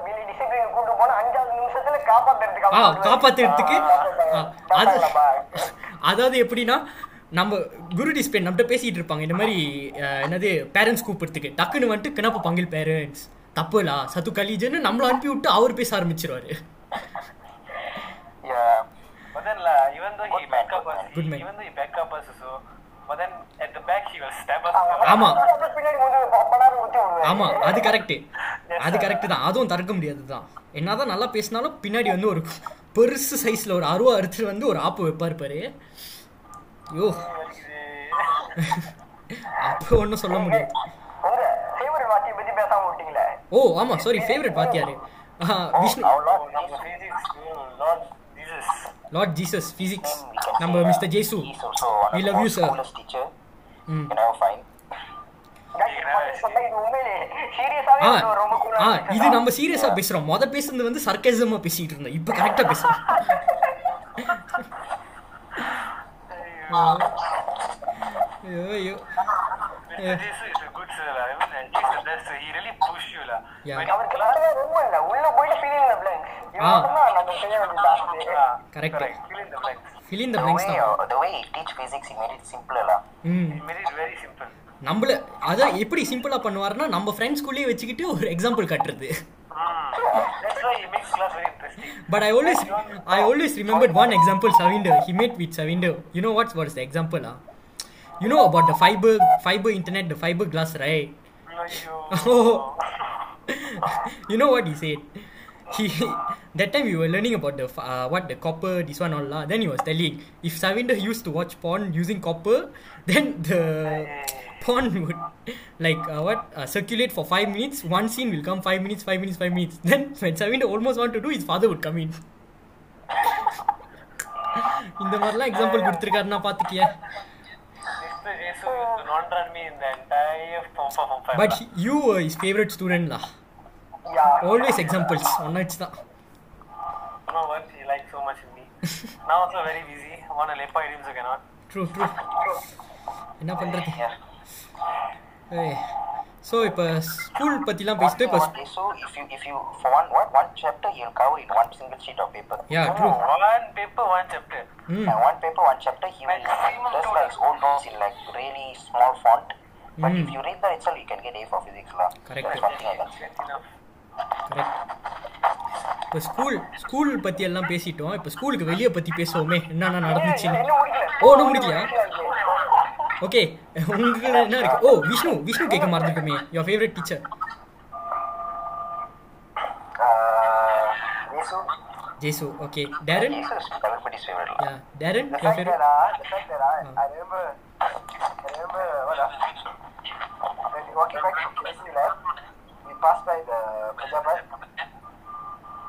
வெளி டிசிப்ளின் கூட்டு போனா அஞ்சாவது நிமிஷத்துல காப்பாத்துறதுக்கு ஆ காப்பாத்துறதுக்கு அது. அதாவது எப்படின்னா நம்ம குரு டிஸ்பிளே நம்மகிட்ட பேசிட்டு இருப்பாங்க. இந்த மாதிரி என்னது பேரண்ட்ஸ் கூப்பிடுறதுக்கு. டக்குன்னு வந்துட்டு கிணப்பு பங்கில் பேரண்ட்ஸ் தப்புலா? சத்து கலீஜன்னு நம்மள அனுப்பி விட்டு அவர் பேச ஆரம்பிச்சிருவாரு. ஆமா. ஆமா. அது கரெக்ட் அது கரெக்ட் தான். அதுவும் தடுக்க முடியாது தான் என்னதான் நல்லா பேசினாலும் பின்னாடி வந்து ஒரு பெருசு சைஸ்ல ஒரு அருவா அறுத்துட்டு வந்து ஒரு ஆப்பு வைப்பாரு பாரு. ஐயோ. அப்போ ஒன்றும் சொல்ல முடியாது. ஓ ஆமா சாரி ஃபேவரட் வாத்தியாரு. விஷ்ணு. லார்ட் ஜீசஸ் ஃபிசிக்ஸ் நம்ம mister Jesu we love you sir ம். இது நம்ம சீரியஸா பேசுறோம். முத பேசுறது வந்து சர்க்கேசமா பேசிட்டு இருந்தோம். இப்போ கரெக்டா பேசுறோம். ஐயோ ஐயோ uh, அவர் ரொம்ப இல்ல உள்ள பிளாங்க்ஸ் தான் நம்ம செய்ய வேண்டிய task ah, Correct. correct fill in the blanks fill in the blanks way தான் uh, the way he teach physics he made it simpler lah ம் he made it very simple நம்மள அதான் எப்படி சிம்பிளா பண்ணுவாருன்னா நம்ம ஃப்ரெண்ட்ஸ்குள்ளேயே வச்சுக்கிட்டு ஒரு எக்ஸாம்பிள் கட்டுறது that's why he makes class very interesting But I always, I always remembered one example Savinder. He made with Savinder. You know what was the example? Ah, you know about the fiber, fiber internet, the fiber glass, right? Oh. you know what he said? He that time we were learning about the uh, what the copper this one all lah. Then he was telling if Savinder used to watch porn using copper, then the porn would like uh, what uh, circulate for five minutes. One scene will come five minutes, five minutes, five minutes. Then when Savinder almost want to do, his father would come in. இந்த மாதிரிலாம் எக்ஸாம்பிள் கொடுத்துருக்காருன்னா பார்த்துக்கிய not. But. You is favourite student lah yeah always examples one வச்சு தான் know what he likes so much in me. now also very busy. Want to lepa him so cannot. True true என்ன பண்ணுறது yeah ஸோ இப்போ ஸ்கூல் பற்றிலாம் பேசிட்டு இப்போ One day, so if you if you for one what one chapter he'll cover in one single sheet of paper yeah true One paper, one chapter. ம் and one paper one chapter he will just like his own notes in like really small font but if Mm. you read that itself you can get A for physics lah Correct. that's one thing I can say That's enough. correct இப்போ ஸ்கூல் ஸ்கூல் பற்றி எல்லாம் பேசிட்டோம். இப்போ ஸ்கூலுக்கு வெளியே பற்றி பேசுவோமே. என்னென்ன நடந்துச்சுன்னு. ஓ இன்னும் முடிக்கலையா? ஓகே உங்களுக்கு என்ன இருக்கு? ஓ விஷ்ணு விஷ்ணு கேட்க மறந்துட்டுமே. Your favourite teacher. Jesus. Okay Darren yeah Darren your favourite the fact that I remember, I remember what uh, when we walking back from chemistry pass by the pejabat,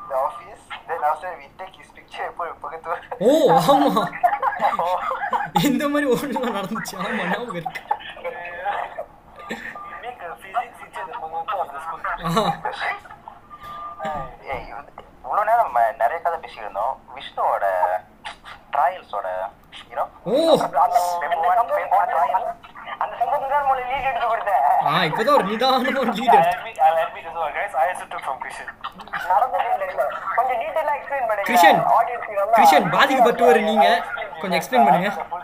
the office, then after we take his picture and put பக்கத்து ஓ oh, ஆமா. Oh. இந்த மாதிரி ஒன்று நடந்துச்சு. ஆமா ஞாபகம் இருக்கு. இவ்வளோ நேரம் நிறைய கதை பேசியிருந்தோம். விஷ்ணுவோட ட்ரையல்ஸோட அந்த சம்பவம் தான் லீட் எடுத்து கொடுத்தேன். ஆ இப்போதான் ஒரு நிதானமாக லீட் எடுத்து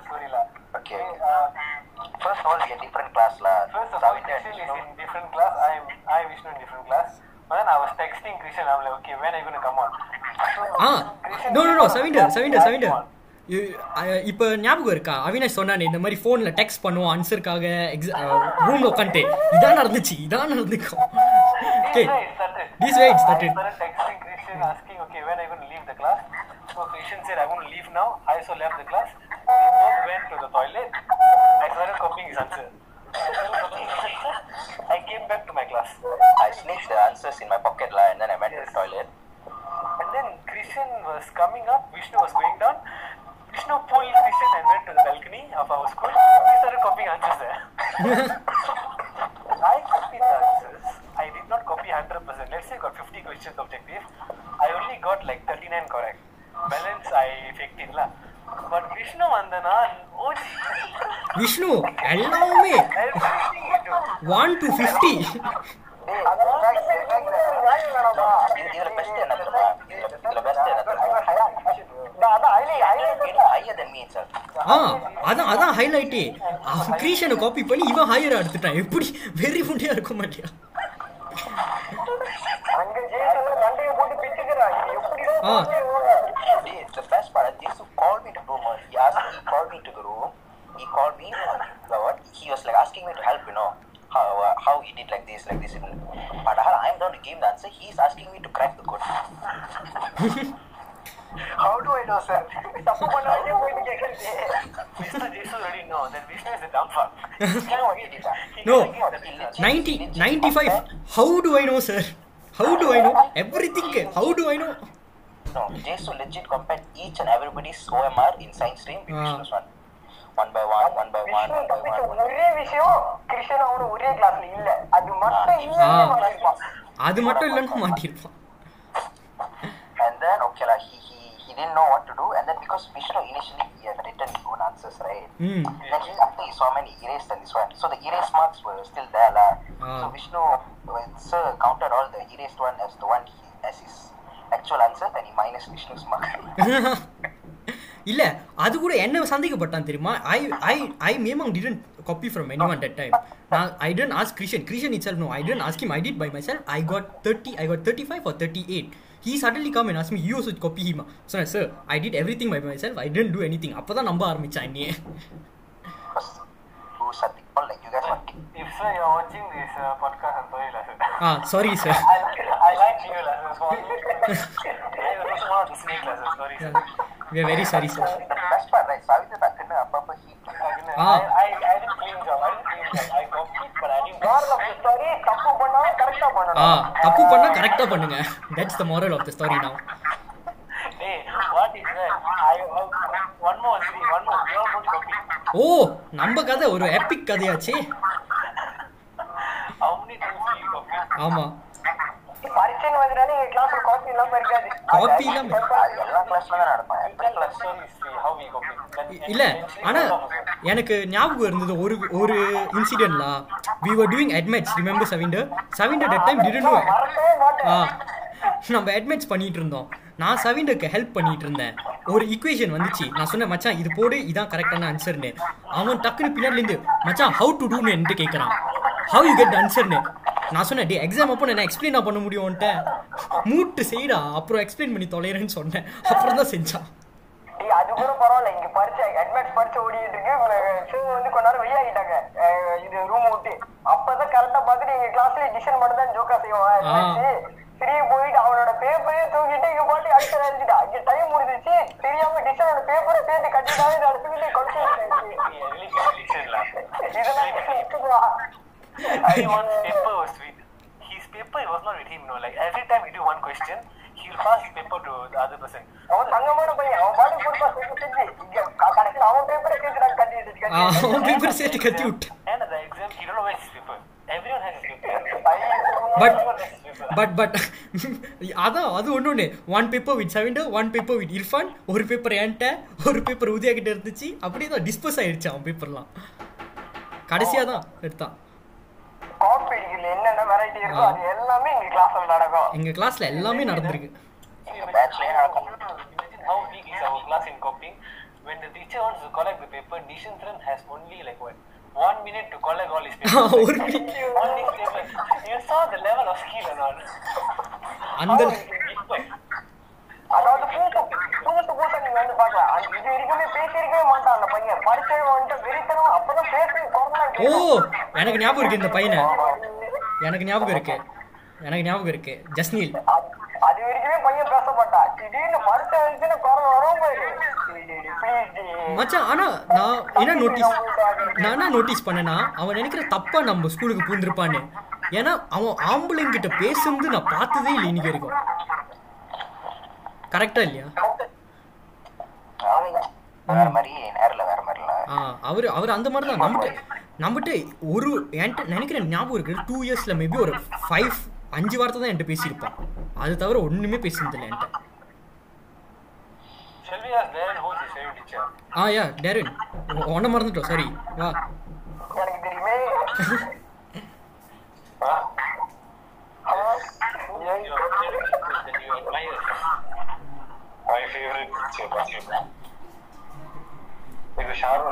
story, lah. Okay. Uh, First of all, we are different class lah. First of all, Christian is in different class. I am I am Vishnu in different class. But then I was texting Christian. I'm like, okay, when are you gonna come on? Ah no no no Savinder Savinder Savinder இப்போ ஞாபகம் இருக்கா அவினாஷ் சொன்னானே இந்த மாதிரி ஃபோனில் டெக்ஸ்ட் பண்ணுவோம் ஆன்சருக்காக எக்ஸ ரூமில் உட்காந்துட்டு இதான் நடந்துச்சு இதான் நடந்துக்கும் okay This way it started. So Christian said, I'm gonna leave now. I also left the class. We both went to the toilet. I started copying his answer. I came back to my class. I snitched the answers in my pocket lah, and then I went to the toilet. And then Christian was coming up, Vishnu was going down. Vishnu pulled Christian and went to the balcony of our school. We started copying answers there. I copied the answers. I did not copy 100%. Let's say I got 50 questions objective. I only got like 39 correct. Balance I lah. Vishnu Vandana, oh, Vishnu எல்லாமே. ஒன் டு ஃபிஃப்டி இதுல best என்ன தெரியுமா? இதுல-? அதான் அதான் ஹைலைட்டே கிரீஷனை காப்பி பண்ணி இவன் ஹையரா எடுத்துட்டான். எப்படி வெறி முண்டியா இருக்க மாட்டியா? Ah. The best part is Jesu called me to room. He asked me, to called me to the room. He called me, Lord. He was like asking me to help, you know. How, uh, how he did like this, like this. But uh, I'm not to give the answer. He's asking me to crack the code. How do I know, sir? தப்பு பண்ணாதே போயிட்டு கேட்கறது. Mr. Jesus already know that Vishnu is a dumb fuck. Know ah? No. can't give the result. Ninety ninety five how do I know sir how do I know everything how do I know No, Jesus legit compared each and everybody's OMR in science stream with Ah. Vishnu's one. One by one, one by one, Vishnu one by தப்பிச்ச one. ஒரே விஷயம் கிருஷ்ணன் அவனு ஒரே கிளாஸ்ல இல்ல அது மட்டும் மாட்டிருப்பான். அது மட்டும் இல்லைன்னா மாட்டிருப்பான் And then okay lah, he know what to do. And then because Vishnu initially he had written his own answers, right? ம் Then he, after he saw many erased and this one, so the erased marks were still there lah. Ah. So Vishnu, when sir counted all the erased one as the one he as his actual answer, then he minus Vishnu's mark. இல்ல அது கூட என்ன சந்தேகப்பட்டான் தெரியுமா I I I மேமங் didn't copy from anyone that time நான் I didn't ask Krishan Krishan itself no I didn't ask him I did by myself I got thirty I got thirty five or thirty eight he suddenly come and ask me you should copy Hima சொன்னேன் sir I did everything by myself I didn't do anything அப்போ தான் நம்ப ஆரம்பிச்சான் என்னையே uh. Ah sorry sir very sorry sir The Ah. கரெக்டா ஆ தப்பு பண்ணா கரெக்டாக பண்ணுங்க that's the moral of the story uh, copy. ஓ நம்ம கதை ஒரு எபிக் கதையாச்சே? ஆமா பரீட்சைன்னு வந்துட்டாலே எங்க கிளாஸ்ல இல்லாம இருக்காது. இல்லாம? எல்லா கிளாஸ்ல தான் இல்ல ஆனா. எனக்கு ஞாபகம் இருந்தது ஒரு ஒரு இன்சிடென்ட்லா we were doing admits remember Savinder Savinder that time didn't know ஆ நம்ம அட்மெட்ஸ் பண்ணிட்டு இருந்தோம். நான் சவிண்டருக்கு ஹெல்ப் பண்ணிட்டு இருந்தேன். ஒரு ஈக்குவேஷன் வந்துச்சு. நான் சொன்னேன் மச்சான் இது போடு இதான் கரெக்டான ஆன்சர்னு அவன் டக்குனு பின்னாடில இருந்து மச்சான் ஹவு டு டூன்னு என்கிட்ட கேட்குறான் ஹவ் யூ கெட் ஆன்சர்னு நான் சொன்னேன் டே எக்ஸாம் அப்போ நான் எக்ஸ்பிளைனா பண்ண முடியும் உன்ட்ட? மூட்டு செய்டா அப்புறம் எக்ஸ்பிளைன் பண்ணி தொலைறேன்னு சொன்னேன். அப்புறம் தான் செஞ்சான் டேய், அது கூட பரவாயில்ல. இங்க பரிச்சை அட்வான்ஸ் பரிச்சை ஓடிட்டு இருக்கு. ஷோ வந்து கொஞ்ச நேரம் வெளியாகிட்டாங்க இது ரூம் விட்டு. அப்பதான் கரெக்டா பார்த்துட்டு எங்க கிளாஸ்ல டிஷன் மட்டும் தான் ஜோக்கா செய்வான். சரி போயிட்டு அவனோட பேப்பரே தூக்கிட்டு இங்க பாட்டு அடிச்சு அடிச்சுட்டு டைம் முடிஞ்சிச்சு. தெரியாம டிஷனோட பேப்பரை சேர்த்து கட்டிட்டாவே நடத்துக்கிட்டு கொண்டு. இதெல்லாம் I want paper was sweet. His paper was not with him, no. Like every time we do one question, he'll pass his paper to the other person. அவன் தங்கமான பையன் அவன் பாட்டு கொடுத்தா செஞ்சு செஞ்சு இங்க க- கடைசியில அவன் பேப்பரை சேர்த்து அவன் பேப்பர் கத்தி விட்டு And at the exam, he don't know where his paper. Everyone has his paper. But- Everyone has his paper. But but அதான் அது ஒன்று ஒன்று one paper with Savinder one paper with Irfan ஒரு பேப்பர் என்கிட்ட ஒரு பேப்பர் உதயா கிட்ட இருந்துச்சு அப்படியே தான் டிஸ்போஸ் ஆயிடுச்சு அவன் பேப்பர்லாம் கடைசியாக தான் எடுத்தான் காப்பி அடிக்கல என்னென்ன வெரைட்டி இருக்கோ அது எல்லாமே எங்க கிளாஸ்ல நடக்கும் எங்கள் கிளாஸில் எல்லாமே நடந்திருக்கு how big is our class in copying. When the teacher wants to collect the paper, Nishantran has only like what one minute to collect all his papers. ஒரு minute. his papers. You saw the level of skill and all. அந்த அதாவது புதுசு புதுசு புதுசா நீங்க வந்து பாக்கலாம் அது இது வரைக்குமே பேசியிருக்கவே மாட்டான் அந்த பையன். படிச்சது வந்துட்டு வெறித்தனம் அப்பதான் பேசி ஓ எனக்கு ஞாபகம் இருக்கு இந்த பையனை. எனக்கு ஞாபகம் இருக்கு. எனக்கு ஞாபகம் இருக்கு. ஜஸ்னீல். அது வரைக்குமே பையன் பேச மாட்டான். திடீர்னு மறுத்த வந்துச்சுன்னு குரல் வரும் மச்சான் ஆனா நான் என்ன நோட்டீஸ் நான் என்ன நோட்டீஸ் பண்ணேன்னா அவன் நினைக்கிற தப்பா நம்ம ஸ்கூலுக்கு பூந்திருப்பான்னு ஏன்னா அவன் ஆம்பளைங்கிட்ட பேசுறது நான் பார்த்ததே இல்லை இன்னைக்கு வரைக்கும். கரெக்டா இல்லையா? வேற மாதிரி நேரில் வேற அவர் அவர் அந்த மாதிரி தான். நம்மகிட்ட நம்மகிட்ட ஒரு என்கிட்ட நினைக்கிறேன் ஞாபகம் இருக்கு டூ இயர்ஸ்ல மேபி ஒரு ஃபைவ் அஞ்சு வார்த்தை தான் என்கிட்ட பேசியிருப்பான். அது தவிர ஒண்ணுமே பேசுனதில்லை என்கிட்ட. Shall we ask Darren who's his favorite teacher? ஆ யா டேரன். ஒன்ன மறந்துட்டோம். சாரி வா. எனக்கு favorite teacher, பாத்தீங்கன்னா இது. Sharu,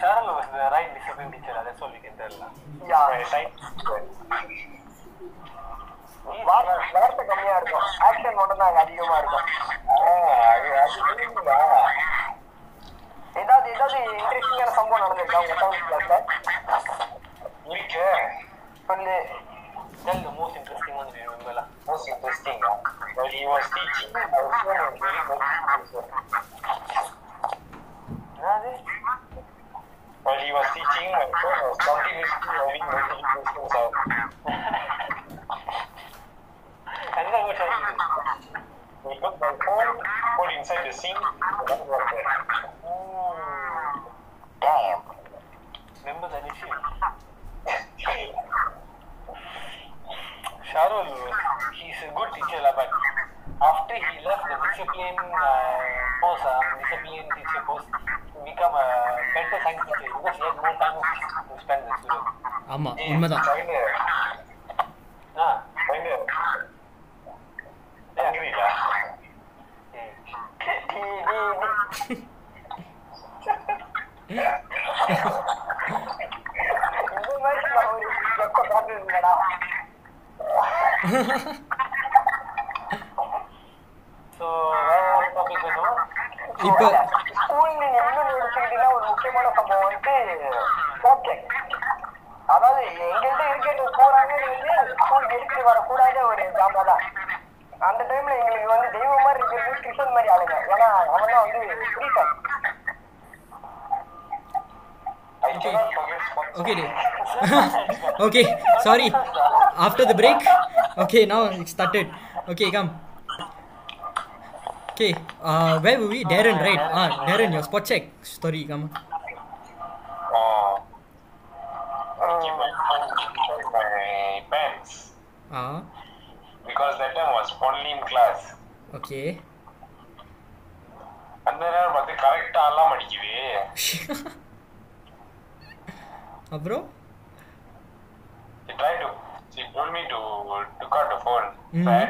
Sharu was the right discipline teacher. That's all we can tell. la. Yeah science வார்த்தை கம்மியா இருக்கும் ஆக்ஷன் மட்டும் தான் அதிகமா இருக்கும் ஏதாவது ஏதாவது இன்ட்ரெஸ்டிங்கான சம்பவம் நடந்திருக்கா உங்க செவன்த் கிளாஸ்ல இருக்கு சொல்லு that's the most interesting one I remember lah. Most interesting ah. When he was teaching me the phone was very very interesting. While he was teaching my phone was something which was having very interesting sound. I think I will try this. We put my phone, put inside the sink, and that was there. Damn. Remember that issue? Sharul, he's a good teacher, but after he left the discipline uh, post, uh, discipline teacher post, he become a better science teacher because he had more time to spend with students. ஆமா உண்மைதான் China, Ah, China. Angry lah. yeah. டீ, டீ, டீ. இந்த மாதிரி நான் ஒரு எப்ப பார்த்தது இல்லடா So, வேற ஒரு topic வேணும்? இப்போ ஒரு முக்கியமான சம்பவம் வந்து ஓகே அதாவது எங்கள்கிட்ட இருக்கிறது போறாங்க ஸ்கூலுக்கு எடுத்துட்டு வரக்கூடாத ஒரு ஜாமா தான். அந்த டைம்ல எங்களுக்கு வந்து தெய்வம் மாதிரி இருக்கிறது கிருஷ்ணன் மாதிரி ஆளுங்க. ஏன்னா அவன் தான் வந்து what Okay, dear. okay, sorry. After the break, okay, now it started. Okay, come. Okay, uh, where were we? Darren, right? Ah, Darren, your spot check story, come. uh, I keep my phone inside my pants Ah, because that time was online class. okay. அந்த நேரம் பார்த்து கரெக்டா அலாம் அடிக்குது அப்புறம் Mm. So I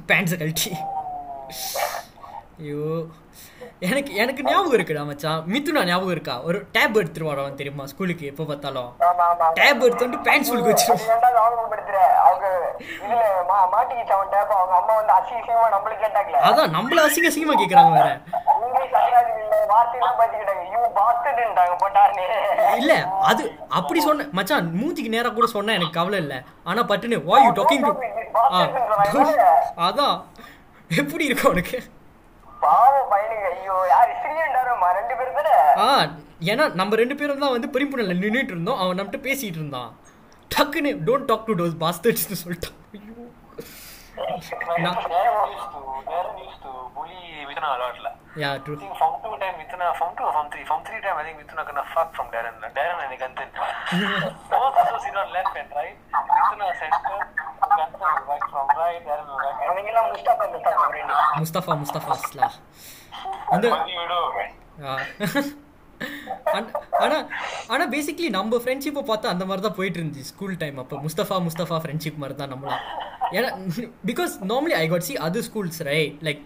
you. எனக்கு எனக்கு ஞாபகம் இருக்குடா மச்சான். மித்துனா ஞாபகம் இருக்கா? ஒரு டேப் எடுத்துட்டு வரோம் தெரியுமா? ஸ்கூலுக்கு எப்போ பார்த்தாலும். டேப் எடுத்து வந்து பேண்ட் ஸ்கூலுக்கு வச்சிருவோம் அதான் நம்மள அசிங்க அசிங்கமா கேக்குறாங்க வேற. இல்ல யூ அது அப்படி சொன்ன மச்சான் மூஞ்சிக்கு நேரா கூட சொன்னா எனக்கு கவலை இல்ல. ஆனா பட்டுன்னு you talking to அதான். எப்படி இருக்கு உனக்கு பாவம் பையனுங்க ஐயோ யாரு ஸ்ரீயண்டாரம்மா ரெண்டு பேரும் தானே ஆ ஏன்னா நம்ம ரெண்டு பேரும் தான் வந்து பிரிம்புணர்ல நின்னுட்டு இருந்தோம் அவன் நம்மகிட்ட பேசிட்டு இருந்தான் டக்குன்னு டோன்ட் டாக் டு டோஸ் பாஸ்டர்ஸ்னு சொல்லிட்டான் ஐயோ. Yeah true form 2 time Mithuna, form 2 or form 3? Form 3 time I think Mithuna gonna fuck from Darren. la. Darren and Nikantan. no also sit on left and right. Listen on Mustafa Mustafa முஸ்தபாஸ்லா அந்த ஆனா- ஆனா பேசிக்கலி நம்ம ஃப்ரெண்ட்ஷிப்பை பார்த்தா அந்த மாதிரி தான் போயிட்டு இருந்துச்சு ஸ்கூல் டைம் அப்போ. முஸ்தபா முஸ்தபா ஃப்ரெண்ட்ஷிப் மாதிரி தான் நம்மளாம். ஏன்னா because normally I got see other schools right like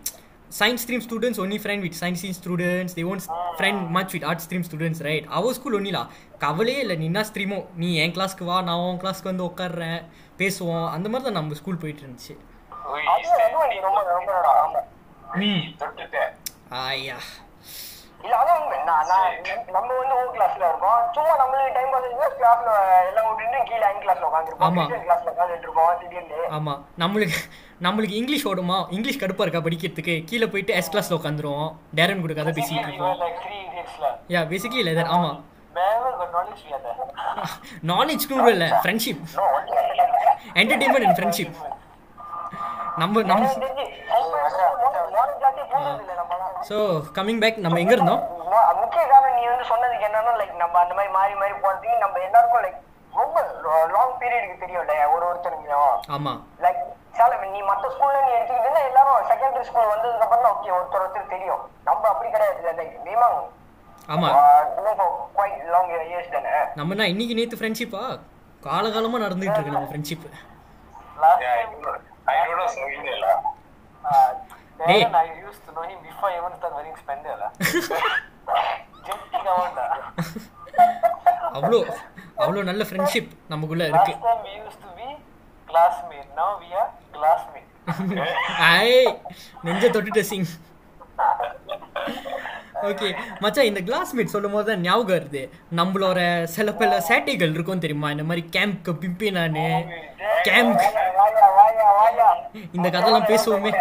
science stream students only friend with science stream students they once friend much with arts stream students right our school ஒன்னிலா கவலையே இல்லை. நீ என்ன ஸ்ட்ரீமோ நீ என் கிளாஸ்க்கு வா நான் உன் கிளாஸ்க்கு வந்து உட்காடுறேன் பேசுவோம். அந்த மாதிரி தான் நம்ம ஸ்கூல் போயிட்டு இருந்துச்சு. நான் நம்ம வந்து ஓ கிளாஸ்ல இருக்கோம் சும்மா நம்மளுக்கு டைம் பாஸ் கிளாஸ்ல எல்லாம் விட்டுட்டு கீழே கிளாஸ்ல ஆமா. கிளாஸ்ல உட்காந்துட்டு இருப்போம் திடீர்னு. ஆமா. நம்மளுக்கு நம்மளுக்கு இங்கிலீஷ் ஓடுமா? இங்கிலீஷ் கடுப்பா இருக்கா படிக்கிறதுக்கு? கீழே போயிட்டு எஸ் கிளாஸ்ல உட்காந்துருவோம் டேரன் கூட கதை பேசிட்டு lah. யா பேசிக்கலி இல்லை ஆமா. நாலேஜ் கூட இல்லை ஃப்ரெண்ட்ஷிப் என்டர்டெயின்மெண்ட் அண்ட் ஃப்ரெண்ட்ஷிப் நம்ம நம்ம ஸோ கம்மிங் பேக் நம்ம. எங்க இருந்தோம்? முக்கிய காரணம் நீ வந்து சொன்னதுக்கு என்னன்னா லைக் நம்ம அந்த மாதிரி மாறி மாறி போறதுக்கு நம்ம எல்லாருக்கும் லைக் ரொம்ப லாங் பீரியடுக்கு தெரியும்ல ஒரு ஒருத்தருக்கும் ஆமா. லைக் சால நீ மத்த ஸ்கூல்ல நீ எடுத்துக்கிட்டீங்கன்னா எல்லாரும் செகண்டரி ஸ்கூல் வந்ததுக்கு அப்புறம் ஓகே ஒருத்தர் ஒருத்தர் தெரியும். நம்ம அப்படி கிடையாது லைக் மீமாங் ஆமா நம்ம என்ன இன்னைக்கு நேத்து ஃப்ரெண்ட்ஷிப்பா காலகாலமா நடந்துட்டு இருக்கு நம்ம friendship Last Yeah, I time, know. I don't know Sohindra lah. uh, Hey. Darren, I used to know him before I even started wearing spender lah. Jetting around lah. அவ்வளோ அவ்வளோ நல்ல ஃப்ரெண்ட்ஷிப் நமக்குள்ள இருக்கு Last time we used to be classmate. Now we are classmate. ஐ நெஞ்ச தொட்டுட்ட சிங் ஓகே மச்சான் இந்த கிளாஸ்மேட் சொல்லும் போது தான் ஞாபகம் வருது. நம்மளோட சில பல சேட்டைகள் இருக்கும் தெரியுமா? இந்த மாதிரி கேம்ப்க்கு பிம்பி நானு கேம்ப் இந்த கதைலாம் பேசுவோமே.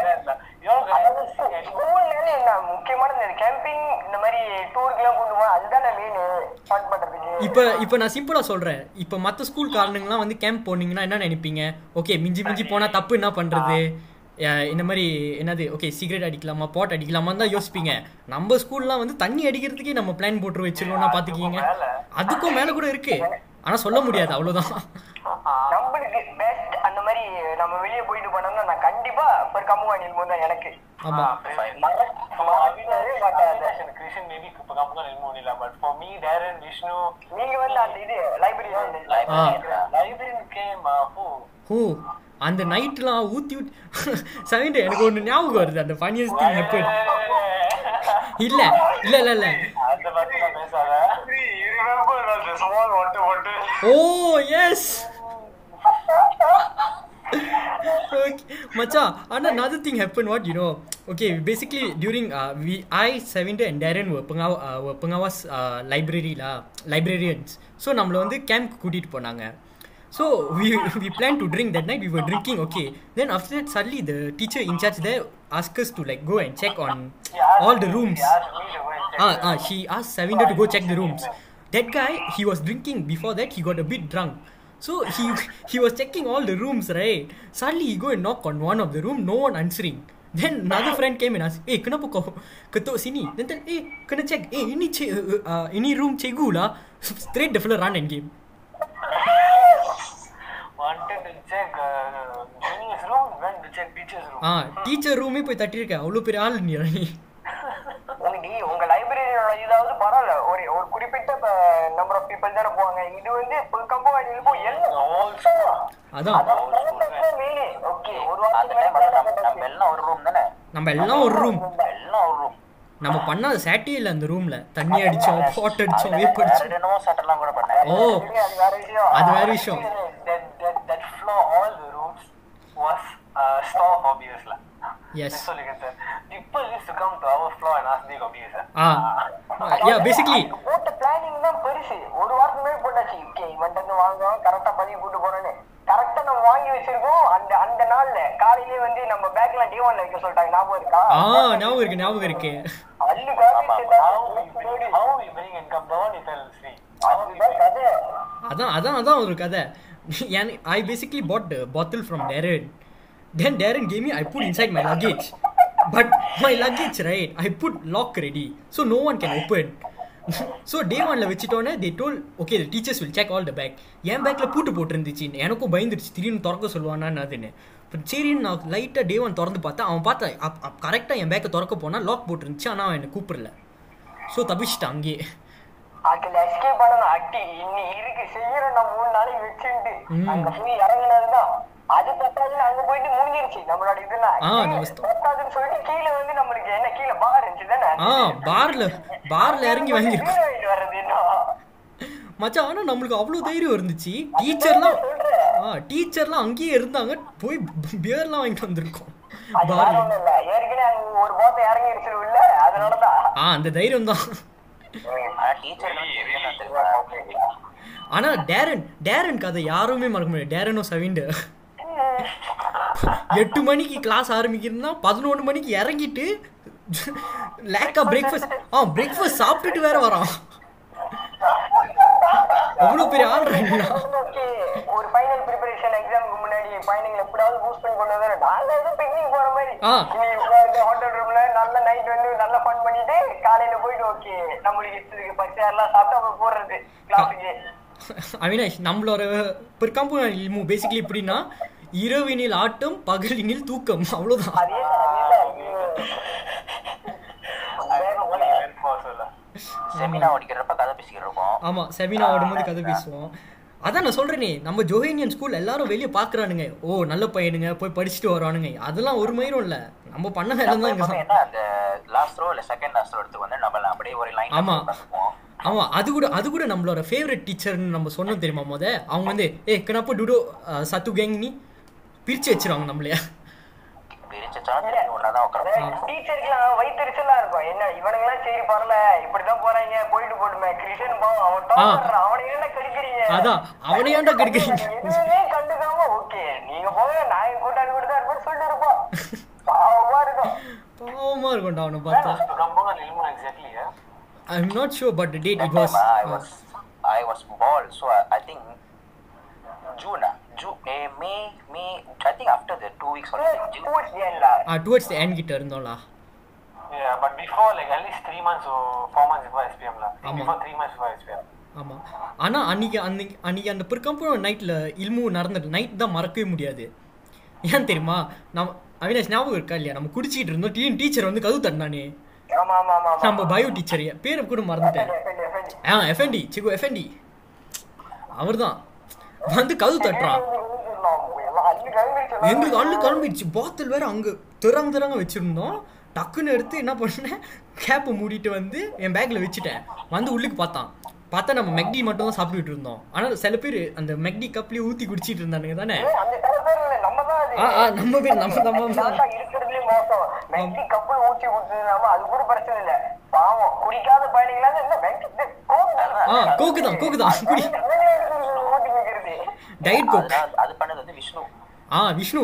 இப்போ இப்போ நான் சிம்பிளா சொல்றேன். இப்போ மற்ற ஸ்கூல் வந்து கேம்ப் போனீங்கன்னா என்ன நினைப்பீங்க? ஓகே மிஞ்சி மிஞ்சி போனா தப்பு என்ன பண்றது? அஹ் இந்த மாதிரி என்னது? ஓகே சிகரெட் அடிக்கலாமா? பாட் அடிக்கலாமா தான் யோசிப்பீங்க. நம்ம ஸ்கூல்லாம் வந்து தண்ணி அடிக்கிறதுக்கே நம்ம பிளான் போட்டு வச்சிருக்கோம்னா பாத்துக்கீங்க அதுக்கும் மேல கூட இருக்கு. ஆனா சொல்ல முடியாது அவ்வளவுதான். நம்மளுக்கு பெஸ்ட் அந்த மாதிரி நம்ம வெளியே போயிட்டு போனோம்னா நான் கண்டிப்பா ஒரு கம்மு அணில் போது தான் எனக்கு. ஆமா. நீங்க வந்து அந்த இது லைப்ரரி uh, who? ஓ அந்த நைட்லாம் ஊத்தி ஊத்தி செவன்டே எனக்கு ஒன்று ஞாபகம் வருது அந்த ஃபனியஸ்ட் திங் எப்போ இல்ல இல்ல இல்ல இல்ல uh? ஓ எஸ் okay மச்சான் ஆனா another thing happened what you know okay basically during uh, we I Savinder and Darren were pengaw uh, were pengawas uh, library lah librarians so நம்மள வந்து camp கூட்டிட்டு போனாங்க so we we planned to drink that night we were drinking okay then after that suddenly the teacher in charge there asked us to like go and check on all the rooms Ah, ah, she asked Savinder to go check the rooms. That guy, he was drinking. Before that, he got a bit drunk. So he he was checking all the rooms, right? Suddenly he go and knock on one of the room, no one answering. Then another friend came and asked, "Eh, kenapa kau ketuk sini?" Then tell, "Eh, kena check. Eh, ini ce- uh, uh, ini room cikgu lah." Straight the fella run and game. ஆ டீச்சர் ரூமே போய் தட்டியிருக்க. அவ்வளோ பெரிய ஆள் நீ உங்க உங்க லைப்ரரியோட இதாவது பரவாயில்ல? ஒரு ஒரு குறிப்பிட்ட நம்பர் ஆஃப் பீப்புள் தானே போவாங்க. இது வந்து கம்போ அணில் போய் எல்லாம் ஒரு ரூம் தானே நம்ம எல்லாம் ஒரு ரூம் எல்லாம் ஒரு ரூம் நம்ம பண்ணாத சேட்டே இல்லை அந்த ரூம்ல தண்ணி அடிச்சோம் பாட் அடிச்சோம் வேப் அடிச்சோம். ஓ. அது வேற விஷயம். Uh. Yes. Tell. People used to come to our floor and ask me for beers. ah. போட்ட பிளானிங் தான் பெருசு ஒரு வாரத்துக்கு மேல போட்டாச்சு. ஓகே இவன்ட்டு இருந்து வாங்குவோம். கரெக்டா பதிவு கூட்டு போறேன்னு. கரெக்டா நம்ம வாங்கி வச்சிருக்கோம். அந்த அந்த நாள்ல காலையிலே வந்து நம்ம பேக்ல டி ஒன்ல வைக்க சொல்லிட்டாங்க. ஞாபகம் இருக்கா? ஆ ஞாபகம் இருக்கு ஞாபகம் இருக்கு. அல்லு காமி How bring, down, you அதான் அதான் அதான் ஒரு கதை. I basically bought bottle from Darren then Darren came me I put inside my luggage but my luggage right I put lock ready so no one can open so they ஒன்ல வச்சுட்டோன்னே they told okay teachers will check all the bag என் பேக்ல பூட்டு போட்டிருந்துச்சு. எனக்கும் பயந்துருச்சு. திடீர்னு திறக்க சொல்லுவானான்னு. அதுன்னு சரின்னு நான் லைட்டாக டே ஒன் திறந்து பார்த்தேன். அவன் பார்த்தா கரெக்டாக என் பேக்கை திறக்க போனால் லாக் போட்டிருந்துச்சு. ஆனால் அவன் என்னை கூப்பிடல. ஸோ தப்பிச்சிட்டான் அங்கேயே. அதுல எஸ்கேப் அட்டி இன்னி இருக்கு செய்யறோம் நான் மூணு நாளைக்கு வச்சுட்டு. அங்க போய் இறங்குனதுதான். அது பத்தாதுன்னு அங்க போயிட்டு முடிஞ்சிருச்சு நம்மளோட இதெல்லாம். பத்தாதுன்னு சொல்லிட்டு கீழே வந்து நம்மளுக்கு என்ன கீழே பார் இருந்துச்சு தானே? பார்ல பார்ல இறங்கி வாங்கிட்டு வர்றது இன்னும் மச்சான் ஆனால் நம்மளுக்கு அவ்வளோ தைரியம் இருந்துச்சு. டீச்சர்லாம் ஆ டீச்சர்லாம் அங்கேயே இருந்தாங்க. போய் பியர்லாம் வாங்கிட்டு வந்திருக்கோம். ஆ அந்த தைரியம் தான். ஆனா ஆனா டேரன் டேரன் கதை யாருமே மறக்க முடியாது. டேரனும் சவிண்டு எட்டு மணிக்கு கிளாஸ் ஆரம்பிக்கிறதுனா பதினொன்று மணிக்கு இறங்கிட்டு லேக்கா பிரேக்ஃபாஸ்ட் ஆ பிரேக்ஃபாஸ்ட் சாப்பிட்டுட்டு வேற வரான். அவ்வளோ பெரிய ஓகே ஒரு ஃபைனல் ப்ரிப்பரேஷன் எக்ஸாமுக்கு முன்னாடி ஃபைனல் எப்படியாவது பூஸ்ட் பண்ணி கொண்டு வந்தாரு நாங்க ஏதோ பிக்னிக் போற மாதிரி. நீ ஹோட்டல் ரூம்ல நல்ல நைட் வந்து நல்லா ஃபன் பண்ணிட்டு காலையில போயிட்டு ஓகே நம்மளுக்கு இஷ்டத்துக்கு பச்சை எல்லாம் சாப்பிட்டு அப்புறம் போடுறது கிளாஸுக்கு அவினாஷ் நம்மளோட இல்மு பேசிக்கலி எப்படின்னா இரவினில் ஆட்டம் பகலினில் தூக்கம். அவ்வளோதான் அதே தான், அதே தான். சொல்ல செமினா ஓடிக்கிறப்ப கதை பேசிக்கிட்டு ஆமா செமினா ஆடும்போது கதை பேசுவோம். அதான் நான் சொல்றேனே நம்ம ஜோஹேனியன் ஸ்கூல் எல்லாரும் வெளியே பாக்குறானுங்க. ஓ நல்ல பையனுங்க போய் படிச்சுட்டு வரானுங்க அதெல்லாம் ஒரு மயிரும் இல்ல. நம்ம பண்ண வேலை தான் என்ன அந்த லாஸ்ட் ரோ இல்ல செகண்ட் லாஸ்ட் ரோ எடுத்து வந்து நம்ம அப்படியே ஒரு லைன் ஆமா. ஆமா அது கூட அது கூட நம்மளோட ஃபேவரட் டீச்சர்னு நம்ம சொன்னோம் தெரியுமா முத? அவங்க வந்து ஏ கணப்ப டுடோ சத்து கேங் நீ? பிரிச்சு வச்சிருவாங்க நம்மளைய? டீச்சருக்குலாம் வயிற்றுச்சலா இருக்கும். என்ன இவனுங்கெல்லாம் சரி பரல இப்படிதான் போறாங்க. போயிட்டு போட்டுமே. கிருஷ்ணன் பாவம் அவன் அவனை என்ன கெடுக்கிறீங்க? அதான். அவனை ஏன்டா கெடுக்கிறீங்க? கண்டுக்காம ஓகே நீங்க போங்க. நான் என் கூட்டாளி கூட தான் இருப்பேன் சொல்லிட்டு இருப்போம். பாவமா இருக்கும். பாவமா இருக்கும்டா அவனை பார்த்தா. கம்பங்க நில்மு exactly I am not sure but that it was so I, I think June, ah, June, eh, May, May. I think after the two weeks holiday, June. towards the end lah. Towards என் கிட்ட இருந்தோம்லா Yeah, but before like at least three months or four months before SPM lah. ஆமா. Before three months before SPM. ஆமா ஆனா அன்னைக்கு அன்னைக்கு அன்னைக்கு அந்த பிற்கம்புறம் நைட்ல இல்மு நடந்தது நைட் தான் மறக்கவே முடியாது ஏன் தெரியுமா நம்ம அவினாஷ் ஞாபகம் இருக்கா இல்லையா நம்ம குடிச்சிட்டு இருந்தோம் டீ டீச்சர் வந்து கதவு தட்டினானே ஆமா ஆமா ஆமா ஆமா நம்ம பயோ டீச்சர் பேரை கூட மறந்துட்டேன். ஆ எஃப்என்டி சிகு எஃப்என்டி அவர்தான் வந்து கதவு தட்டுறான் எங்களுக்கு அள்ளு கிளம்பிடுச்சு. பாத்தில் வேற அங்க திறங்க திறங்க வச்சிருந்தோம். டக்குன்னு எடுத்து என்ன பண்ணேன்? கேப்பை மூடிட்டு வந்து என் பேக்ல வச்சுட்டேன். வந்து உள்ளுக்கு பார்த்தான். பார்த்தா நம்ம மெக்டி மட்டும் தான் சாப்பிட்டுட்டு இருந்தோம். ஆனால் சில பேர் அந்த மெக்டி கப்லயே ஊத்தி குடிச்சிட்டு இருந்தானுங்க தானே. ஆ, ஆ, நம்ம பேர், நம்ம நம்ம கோக்கு தானே. ஆ கோக்கு தான் கோக்கு தான். குடி. டயட் கோக் அது பண்ணது வந்து விஷ்ணு ஆ Vishnu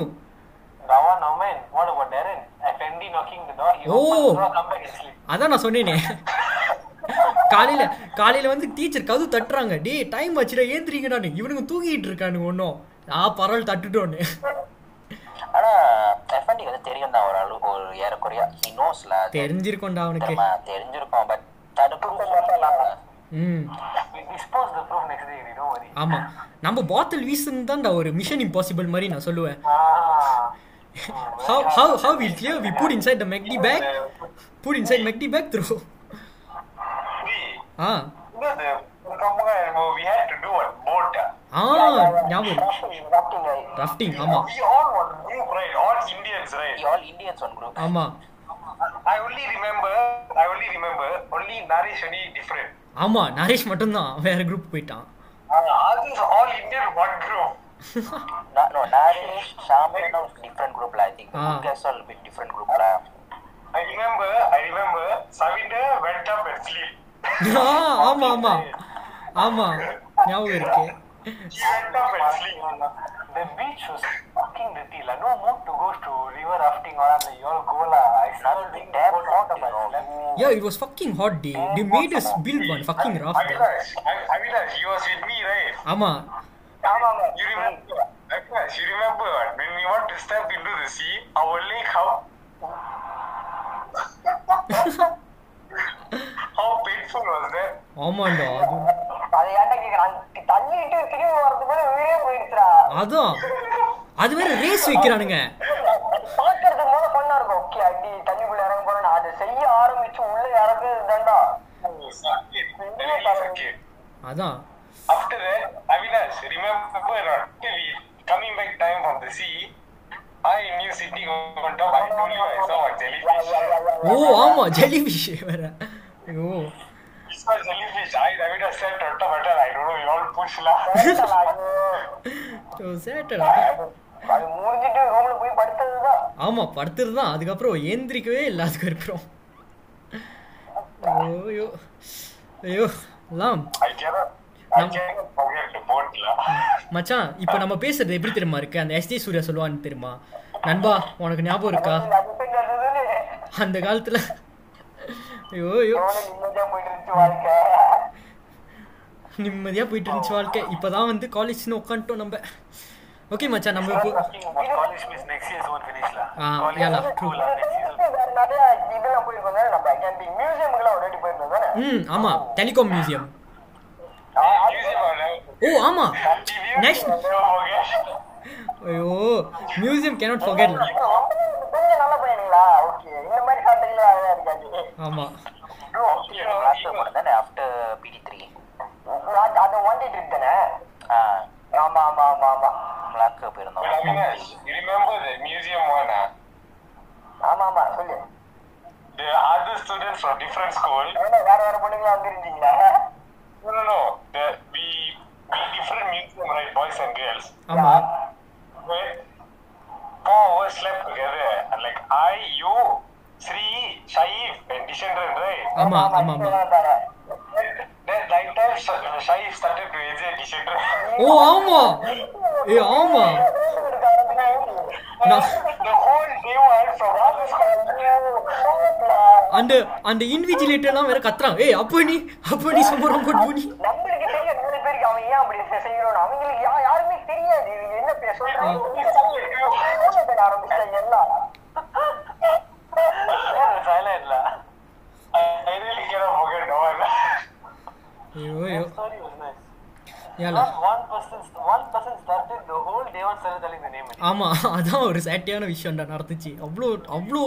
door. He Oh. opened the door, come back and sleep. அதான் நான் சொன்னேனே. காலையில காலையில வந்து டீச்சர் கதவு தட்டுறாங்க. டேய் டைம் ஆச்சுடா ஏந்திரிங்கடான்னு. இவனுங்க தூங்கிட்டு இருக்கானுங்க ஒன்றும் ஆ பரவாயில்ல தட்டுட்டோன்னு. ஆனா எஃப்என்டி வந்து தெரியும் தான் ஒரு அளவு ஒரு ஏறக்குறைய. ஹி நோஸ்ல தெரிஞ்சிருக்கோண்டா அவனுக்கு. தெரிஞ்சிருக்கோம் பட் அது ப்ரூவ் சொல்லலாம் ம் We dispose the proof next day, don't worry. ஆமா நம்ம பாட்டில் வீசுன்னு ஒரு மிஷன் இம்பாசிபிள் மாதிரி நான் சொல்லுவேன் Ah. how how how we'll clear we put inside the McD bag put inside McD bag throw ah ah. ஞாபகம்? ரஃப்டிங் ஆமா We all one group, right? All Indians, right? All Indians one group ஆமா I only remember, I only remember, only Naresh only different. ஆமா நரேஷ் மட்டும்தான். வேற குரூப் போயிட்டான். one group. No Naresh Shaman different குரூப்ல I think all bit different குரூப்ல I remember, I remember, Savinder went up and sleep. ஆ, ஆமா ஆமா. ஆமா. ஞாபகம் இருக்கு. He went up and sleep. The beach was fucking dirty. La. No mood to go to river rafting or like you all go la. I smell the damn damn hot, hot you know. about Yeah, it was fucking hot day. They made us build one fucking raft. Avinash, Av- Avinash, he was with me, right? ஆமா ஆமா, ஆமா. You remember? Avinash, you remember when we want to step into the sea, our leg how how painful school was there? ஆமாண்டா அது அதை அதான் வேற ரேஸ் வைக்கிறானுங்க. பாக்குறதுக்கு போல பண்ணா இருக்கும் ஓகே அடி தண்ணிக்குள்ள இறங்க போறேன் அதை செய்ய ஆரம்பிச்சு உள்ள இறங்குறது தான்டா Okay. அதான். After that, Avinash, remember until we coming back time from the sea, I knew sitting on top, I told you I saw a jellyfish. ஓ ஆமா ஜெலி ஃபிஷ் வேற. ஐயோ. I, I don't know, we all push அது ரூம்ல போய் படுத்ததுதான் ஆமா படுத்துறது அதுக்கப்புறம் ஏந்திரிக்கவே இல்லை அதுக்கு அப்புறம் ஐயோ. ஐயோ எல்லாம். மச்சான் இப்போ நம்ம பேசுறது எப்படி தெரியுமா இருக்கு? அந்த எஸ்டி சூர்யா சொல்லுவான்னு தெரியுமா? நண்பா உனக்கு ஞாபகம் இருக்கா? அந்த காலத்துல ஐயோ ஐயோ. எவ்வளவு நிம்மதியா போயிட்டு இருந்துச்சு வாழ்க்கை. நிம்மதியா போயிட்டு இருந்துச்சு வாழ்க்கை. இப்பதான் வந்து காலேஜ்னு உட்காந்துட்டோம் நம்ம. ஓகே மச்சான் நம்ம இப்போ தானே ஆல்ரெடி போயிருந்தோம் தானே? ம் ஆமா. Telecom museum? ஓ ஆமா. Forget. ஐயோ மியூசியம் கேனாட் forget கொஞ்சம் நல்ல பையனுங்களா ஓகே இந்த மாதிரி அழகா இருக்காது ஆமா ah? from different school. வேற வேற பொண்ணுங்களா வந்துருந்தீங்களா No, no, no. The, we, we different museum, right, boys and girls. ஆமா Where four us slept together. And like I, you, Sri, Shaif, and Dishendran, right? ஆமா ஆமா ஆமா That night time, Sha- Shaif started to enjoy Dishendran. ஓ ஆமா ஏ ஆமா நான் the whole day one from school. அந்த அந்த இன்விஜிலேட்டர்லாம் வேற கத்துறான் ஏய் அப்ப நீ அப்ப நீ சம்பரம் போட் புனி நம்மளுக்கு தெரியும் மூணு பேருக்கு அவன் ஏன் அப்படி செய்யறோம் அவங்களுக்கு யா- யாருமே ஐயோ ஐயோ That story was nice. Ela Not one person, one person started the whole day one started telling the name. only. ஆமா அதான் ஒரு சேட்டியான விஷயம்டா நடந்துச்சு அவ்வளோ அவ்வளோ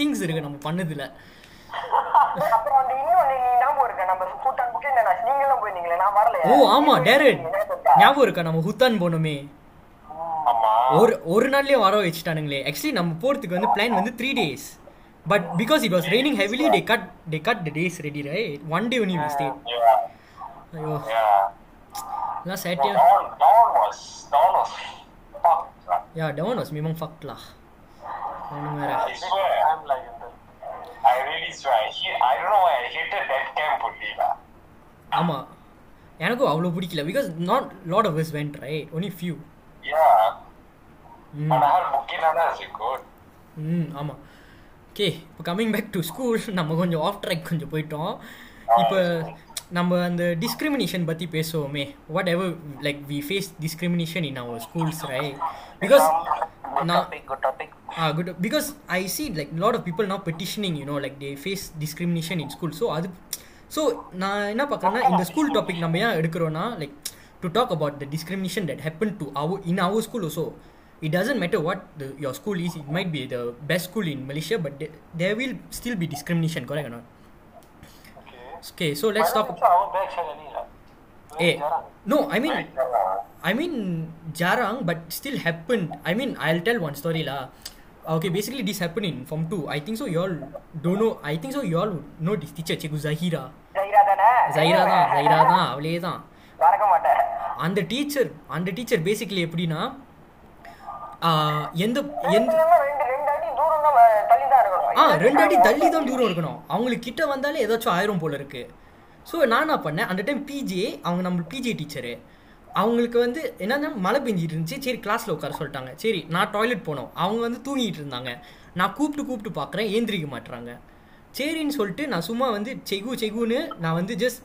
திங்ஸ் இருக்கு நம்ம பண்ணதுல ஓ ஆமா டேரட் ஞாபகம் இருக்கா நம்ம ஹுத்தான் போனோமே ஒரு ஒரு நாள்லயே வர வச்சுட்டானுங்களே ஆக்சுவலி நம்ம போறதுக்கு வந்து பிளான் வந்து three days but because it was raining heavily they cut they cut the days ready right one day only we stay Yeah, ஐயோ. எல்லாம் fucked. lah. Yeah town was மிமங் fucked லா ஒன்றும் வேற I swear, I'm like that. I really swear. I, hate, I don't know why I hated that camp only. lah. ஆமா எனக்கும் அவ்வளோ பிடிக்கல because not lot of us went right only few Yeah. Good. ம் ஆமாம் ஓகே இப்போ கம்மிங் பேக் டு ஸ்கூல் நம்ம கொஞ்சம் ஆஃப் ட்ராக் கொஞ்சம் போயிட்டோம். இப்போ நம்ம அந்த டிஸ்கிரிமினேஷன் பற்றி பேசுவோமே. Whatever like we face discrimination in our schools right because topic good topic ah good. Because i see like lot of people now petitioning you know like they face discrimination in school. So அது ஸோ நான் என்ன பார்க்குறேன்னா இந்த ஸ்கூல் டாபிக் நம்ம ஏன் எடுக்கிறோன்னா like to talk about the discrimination that happen to our in our school also. It doesn't matter what the, your school is it might be the best school in malaysia but there, there will still be discrimination correct or not Okay. okay so let's talk eh no i mean I mean jarang but still happened. I mean I'll tell one story lah. Okay, basically this happened in Form 2. I think so you all don't know. I think so you all know this teacher Cikgu Zahira. Zahira தானே Zahira தான் Zahira தான் அவளே தான் மறக்க மாட்டேன் அந்த டீச்சர் அந்த டீச்சர் பேசிக்கலி எப்படின்னா எந்த எந்த தான் தான் ஆ ரெண்டு அடி தள்ளி தான் தூரம் இருக்கணும். அவங்களுக்கு கிட்ட வந்தாலே ஏதாச்சும் ஆயிரம் போல இருக்கு. ஸோ நான் என்ன பண்ணேன்? அந்த டைம் பிஜே அவங்க நம்ம பிஜே டீச்சரு அவங்களுக்கு வந்து என்னன்னா மழை பெஞ்சிட்டு இருந்துச்சு. சரி கிளாஸில் உட்கார சொல்லிட்டாங்க. சரி நான் டாய்லெட் போனோம். அவங்க வந்து தூங்கிட்டு இருந்தாங்க. நான் கூப்பிட்டு கூப்பிட்டு பார்க்குறேன். ஏந்திரிக்க மாட்டுறாங்க சரின்னு சொல்லிட்டு நான் சும்மா வந்து செகு செகுன்னு நான் வந்து ஜஸ்ட்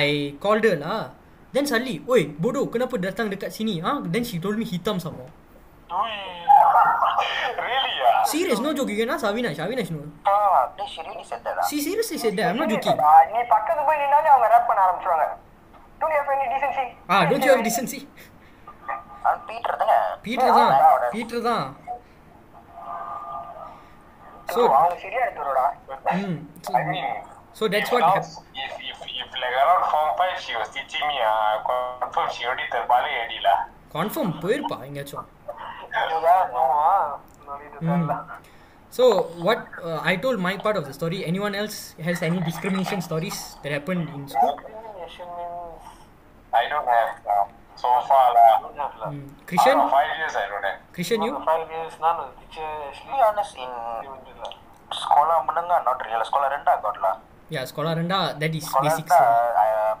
ஐ கால்டுலா தென் சல்லி ஓய் Bodo kenapa datang dekat sini ah then she told me hitam sama really? Yeah. Serious, no joke. You can ask Avinash. Avinash know. Ah, no, she really said that. ah. She seriously said that. I'm not joking. நீ பக்கத்து போய் நின்னாலே அவங்க ரேப் பண்ண ஆரம்பிச்சுவாங்க to have any decency Ah, don't you have decency? And Peter தாங்க. Peter தான் Peter தான் So, அவங்க சரியா எடுத்துருடா mm, so, that's what happened. if, if, if like around form 5 she was teaching me, uh, confirm she already terbalik already lah. Confirm போயிருப்பா எங்கேயாச்சும் So what uh, I told my part of the story. Anyone else has any discrimination stories that happened in school? Discrimination means I don't have uh, so far lah. don't have lah. Mm. Christian, of five years I don't have. Christian, you? Five years ನಾನು teacher actually honest, in implemented lah. sekolah menengah, not real, sekolah rendah got lah. Yeah, scholar renda. That is Sekolah basics. rendah, I, uh,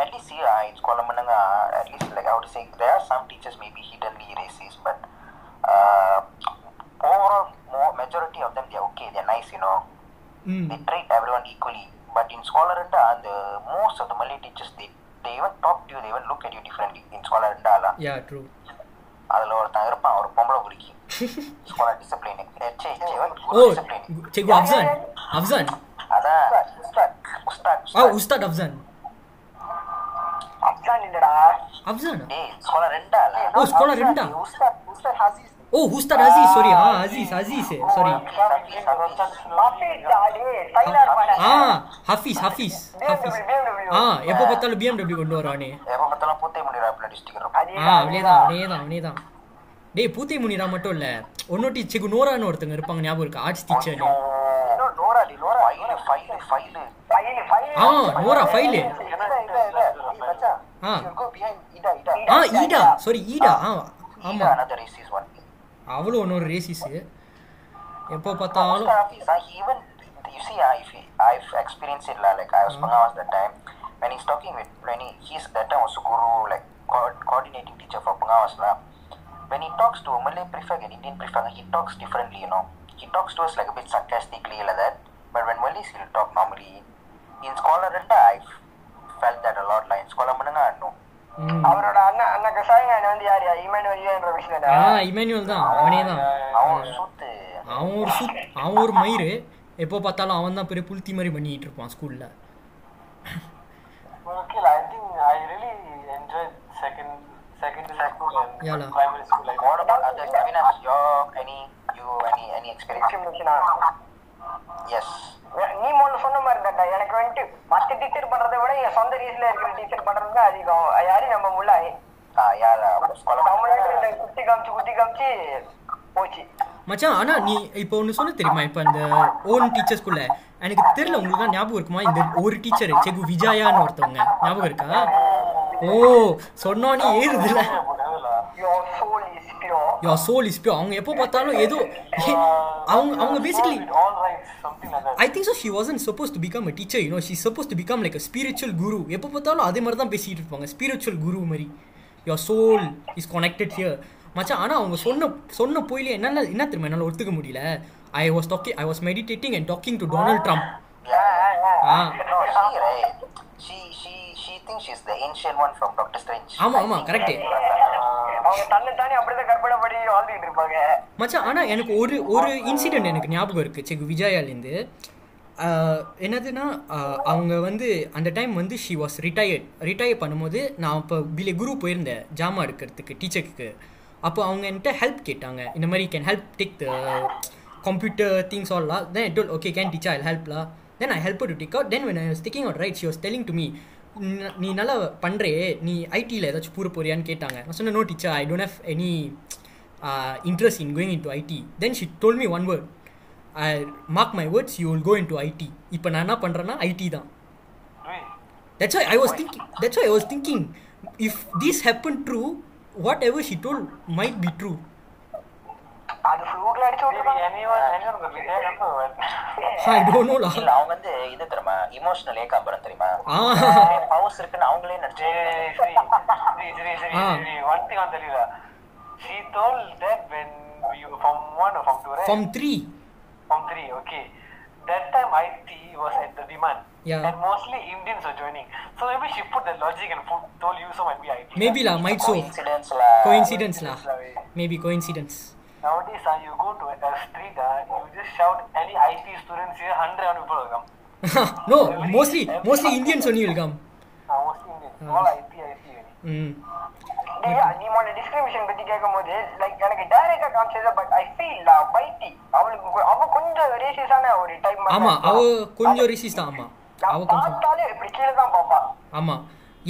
at least here uh, in sekolah menengah, at least like I would say, there are some teachers maybe hiddenly racist, but uh, overall, more majority of them they're okay, they're nice, you know. Mm. They treat everyone equally. But in sekolah rendah, the most of the Malay teachers they they even talk to you, they even look at you differently in sekolah rendah lah. Yeah, true. அதுல ஒருத்தன் இருப்பான் ஒரு பொம்பளை குறிக்கி ஸ்கூலா discipline Oh, discipline Cikgu Afzan. Afzan. அதான் Ustad Ustad Oh, Ustad Ustad Afzan. அப்சான் இல்லடா. டேய் ரெண்டா Oh, sekolah rendah. Ustad Ustad ஹாசிஸ் Oh. Ah, eh, Hafiz Ah, Hafiz. Hafiz. Hafiz. BMW Ah, எப்போ பார்த்தாலும் BMW கொண்டு வரானே எப்ப பார்த்தாலும் பூத்தை முடிறாப்புல டிஸ்ட்ரிக்ட் இருக்கும் அது ஆ அவனேதான் அவனேதான் அவனேதான் டேய் பூத்தை முனிரா மட்டும் இல்ல ஒன்னொட்டி செகு நோரான்னு ஒருத்தங்க இருப்பாங்க ஞாபகம் இருக்கு arts teacher Nora D Nora file file file file file ஆ Nora file இல்ல இல்ல இல்ல ஏய் மச்சான் ஆ. you go behind ida ida ah ஈடா sorry ஈடா ஆ ஆமா ida another racist one அவளும் ஒன்னொரு ரேசிஸ் எப்போ பார்த்தாலும் Mr. Hafiz, uh, he even you see, uh, if he, I've experienced it lah. Like I was Pangawas that time when he's talking with when he he's that time was guru like co- coordinating teacher for Pangawas lah. When he talks to a Malay prefect and Indian prefect, he talks differently. You know, he talks to us like a bit sarcastically like that. But when Malays he'll talk normally. In Scholar Renda, I've felt that a lot. Like in Scholar Menengah, no. ம். அவரோட அண்ணன் அண்ணன் கசாயங்க வந்து யார் இமானுவல் என்ற விஷயம் ஆ இமானுவல் தான் அவனே தான் அவன் சுத்து அவன் ஒரு சுத் அவன் ஒரு மயிறு எப்போ பார்த்தாலும் அவன் தான் பெரிய புளுத்தி மாதிரி பண்ணிட்டு இருப்பான் ஸ்கூல்ல But okay lah, I think I really enjoyed second secondary school and Yeah lah. primary school like What about others? Avinash, your any you any any experience? Yes. நீ முன்ன சொன்ன மாதிரி தான்டா. எனக்கு வந்துட்டு மத்த டீச்சர் பண்றதை விட என் சொந்த ரீஸ்ல இருக்கிற டீச்சர் பண்றது தான் அதிகம். யாரும் நம்ம முள்ளாய் Ah, குத்தி காமிச்சு குத்தி காமிச்சு போச்சு. மச்சான் ஆனா நீ இப்போ ஒன்று சொல்ல தெரியுமா? இப்போ அந்த ஓன் டீச்சர்ஸ்குள்ள எனக்கு தெரியல உங்களுக்கு தான் ஞாபகம் இருக்குமா? இந்த ஒரு டீச்சர் செகு விஜயான்னு ஒருத்தவங்க. ஞாபகம் இருக்கா? ஓ சொன்னோன்னே ஏறுதுல your soul is pure your soul is pure அவங்க எப்போ பார்த்தாலும் ஏதோ அவங்க அவங்க basically. I think so she wasn't suppose to become a teacher you know she suppose to become like a spiritual guru எப்போ பார்த்தாலும் அதே மாதிரி தான் பேசிட்டு இருப்பாங்க ஸ்பிரிச்சுவல் குரு மாதிரி. Your soul is connected here மச்சான் ஆனால் அவங்க சொன்ன சொன்ன போயிலே என்னால் என்ன தெரியுமா என்னால் ஒத்துக்க முடியல? I was talking I was meditating and talking to Donald Trump ah No, she right. She she thinks she's the ancient one from Doctor Strange. ஆமா, ஆமா, correct. அவங்க தன்னை தானே அப்படிதான் கற்பனை பண்ணி வாழ்ந்துட்டு இருப்பாங்க. மச்சான் ஆனால் எனக்கு ஒரு ஒரு இன்சிடென்ட் எனக்கு ஞாபகம் இருக்குது செகு விஜயாலேருந்து. என்னதுன்னா அவங்க வந்து அந்த டைம் வந்து ஷி வாஸ் ரிட்டையர்ட் ரிட்டையர் பண்ணும்போது நான் இப்போ பிலே குரு போயிருந்தேன் ஜாமா எடுக்கிறதுக்கு டீச்சருக்கு அப்போ அவங்க என்கிட்ட ஹெல்ப் கேட்டாங்க. இந்த மாதிரி can help take the computer things ஆல்லாம் then told okay can teacher I ஹெல்ப்லா then I help to take out then when I was out right she was telling to me நீ நல்லா பண்ணுறே நீ ஐடியில் ஏதாச்சும் பூர போறியான்னு கேட்டாங்க. நான் சொன்னேன் no teacher I don't have any interest in going into IT then she told me one word I mark my words you will go into IT இப்போ நான் என்ன பண்ணுறேன்னா ஐடி தான். That's I was thinking that's I was thinking if this happen true whatever she told might be true be there, number one. I don't know lah. இல்ல அவங்க வந்து இது தெரியுமா இமோஷனல் ஏகாம்பரம் தெரியுமா Ah, பவர்ஸ் இருக்குன்னு அவங்களே நினைச்சு Hey, Sri, Sri, Sri, Sri, Ah. Sri, one thing I'll tell you that. She told that when we were from one or from two, right? from three. From three, okay. That time IT was at the demand. Yeah. And mostly Indians were joining. So maybe she put the logic and put, told you so might be IT. Maybe lah, might so. இன்சிடென்ட்ஸ்ல Coincidence lah. Coincidence lah, weh. Maybe coincidence. Nowadays, uh, you go to a street, uh, you just shout any IT students here, 100 people will come. No mostly mostly Indians only will Uh, mostly Indians. All IT, IT. only. ம் நீ முதல்ல டிஸ்கிரிமினேஷன் பத்தி கேட்கும்போது லைக் எனக்கு டைரக்டா காமிச்சது பட் ஐ ஃபீல் பைட்டி அவளுக்கு கொ- அவ கொஞ்சம் ரேசியஸான ஒரு டைப் ஆமா அவ கொஞ்சம் ரிசிஸ் தான் ஆமா அவ கொஞ்சம் பார்த்தாலே இப்படி கீழே தான் பாப்பா ஆமா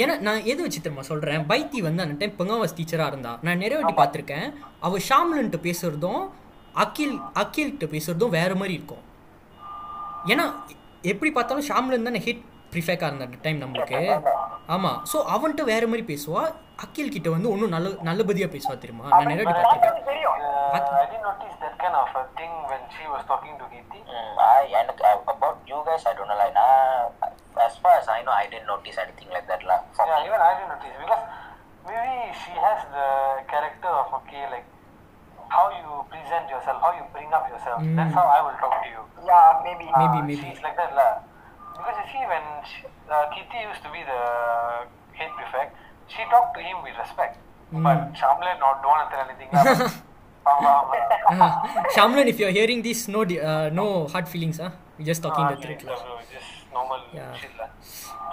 ஏன்னா நான் எது வச்சு தெரியுமா சொல்கிறேன் பைத்தி வந்து அந்த டைம் பெங்காவாஸ் டீச்சராக இருந்தா. நான் நிறைய வாட்டி பார்த்துருக்கேன். அவள் ஷாம்லன்ட்டு பேசுகிறதும் அகில் அகில்கிட்ட பேசுகிறதும் வேறு மாதிரி இருக்கும். ஏன்னா எப்படி பார்த்தாலும் ஷாம்லன் தானே ஹிட் ப்ரிஃபேக்காக இருந்த அந்த டைம் நம்மளுக்கு. ஆமாம் ஸோ அவன்கிட்ட வேறு மாதிரி பேசுவா. அகில் கிட்ட வந்து ஒன்றும் நல்ல நல்லபதியாக பேசுவா தெரியுமா? நான் நிறைய வாட்டி பார்த்துருக்கேன். Uh, I didn't notice that kind of as far as I know, I didn't notice anything like that. La, yeah, even I didn't notice because maybe she has the character of okay, like how you present yourself, how you bring up yourself. Mm. That's how I will talk to you. Yeah, maybe. Uh, maybe, maybe. She's like that, la. Because you see, when she, uh, Kitty used to be the head prefect, she talked to him with respect. Mm. But Shamlan, not don't want to tell anything. La, uh, if you're hearing this, no, uh, no hard feelings, huh? We're just talking the truth. Yeah, normal Yeah. shit, lah.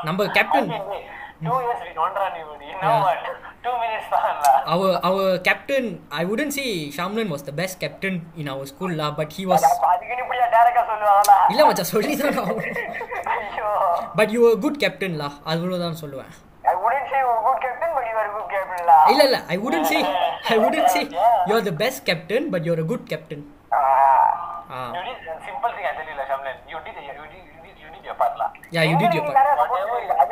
நம்ம captain I mean, wait, two years we don't run you, you know what? Two minutes தான் lah. our our captain i wouldn't say shamlan was the best captain in our school lah but he was அதுக்குன்னு இப்படியா டைரக்டா சொல்லுவாங்களா இல்ல மச்சான் சொல்லி தான் ஐயோ பட் யூ குட் கேப்டன் லா அவ்வளவுதான் சொல்லுவேன் ஐ wouldn't say you're a good captain but you are a good captain lah இல்ல இல்ல ஐ wouldn't say i wouldn't say you're the best captain but you're a good captain Ah. ah You did a simple thing I tell you, lah, Shamlan. You did, you did, lah.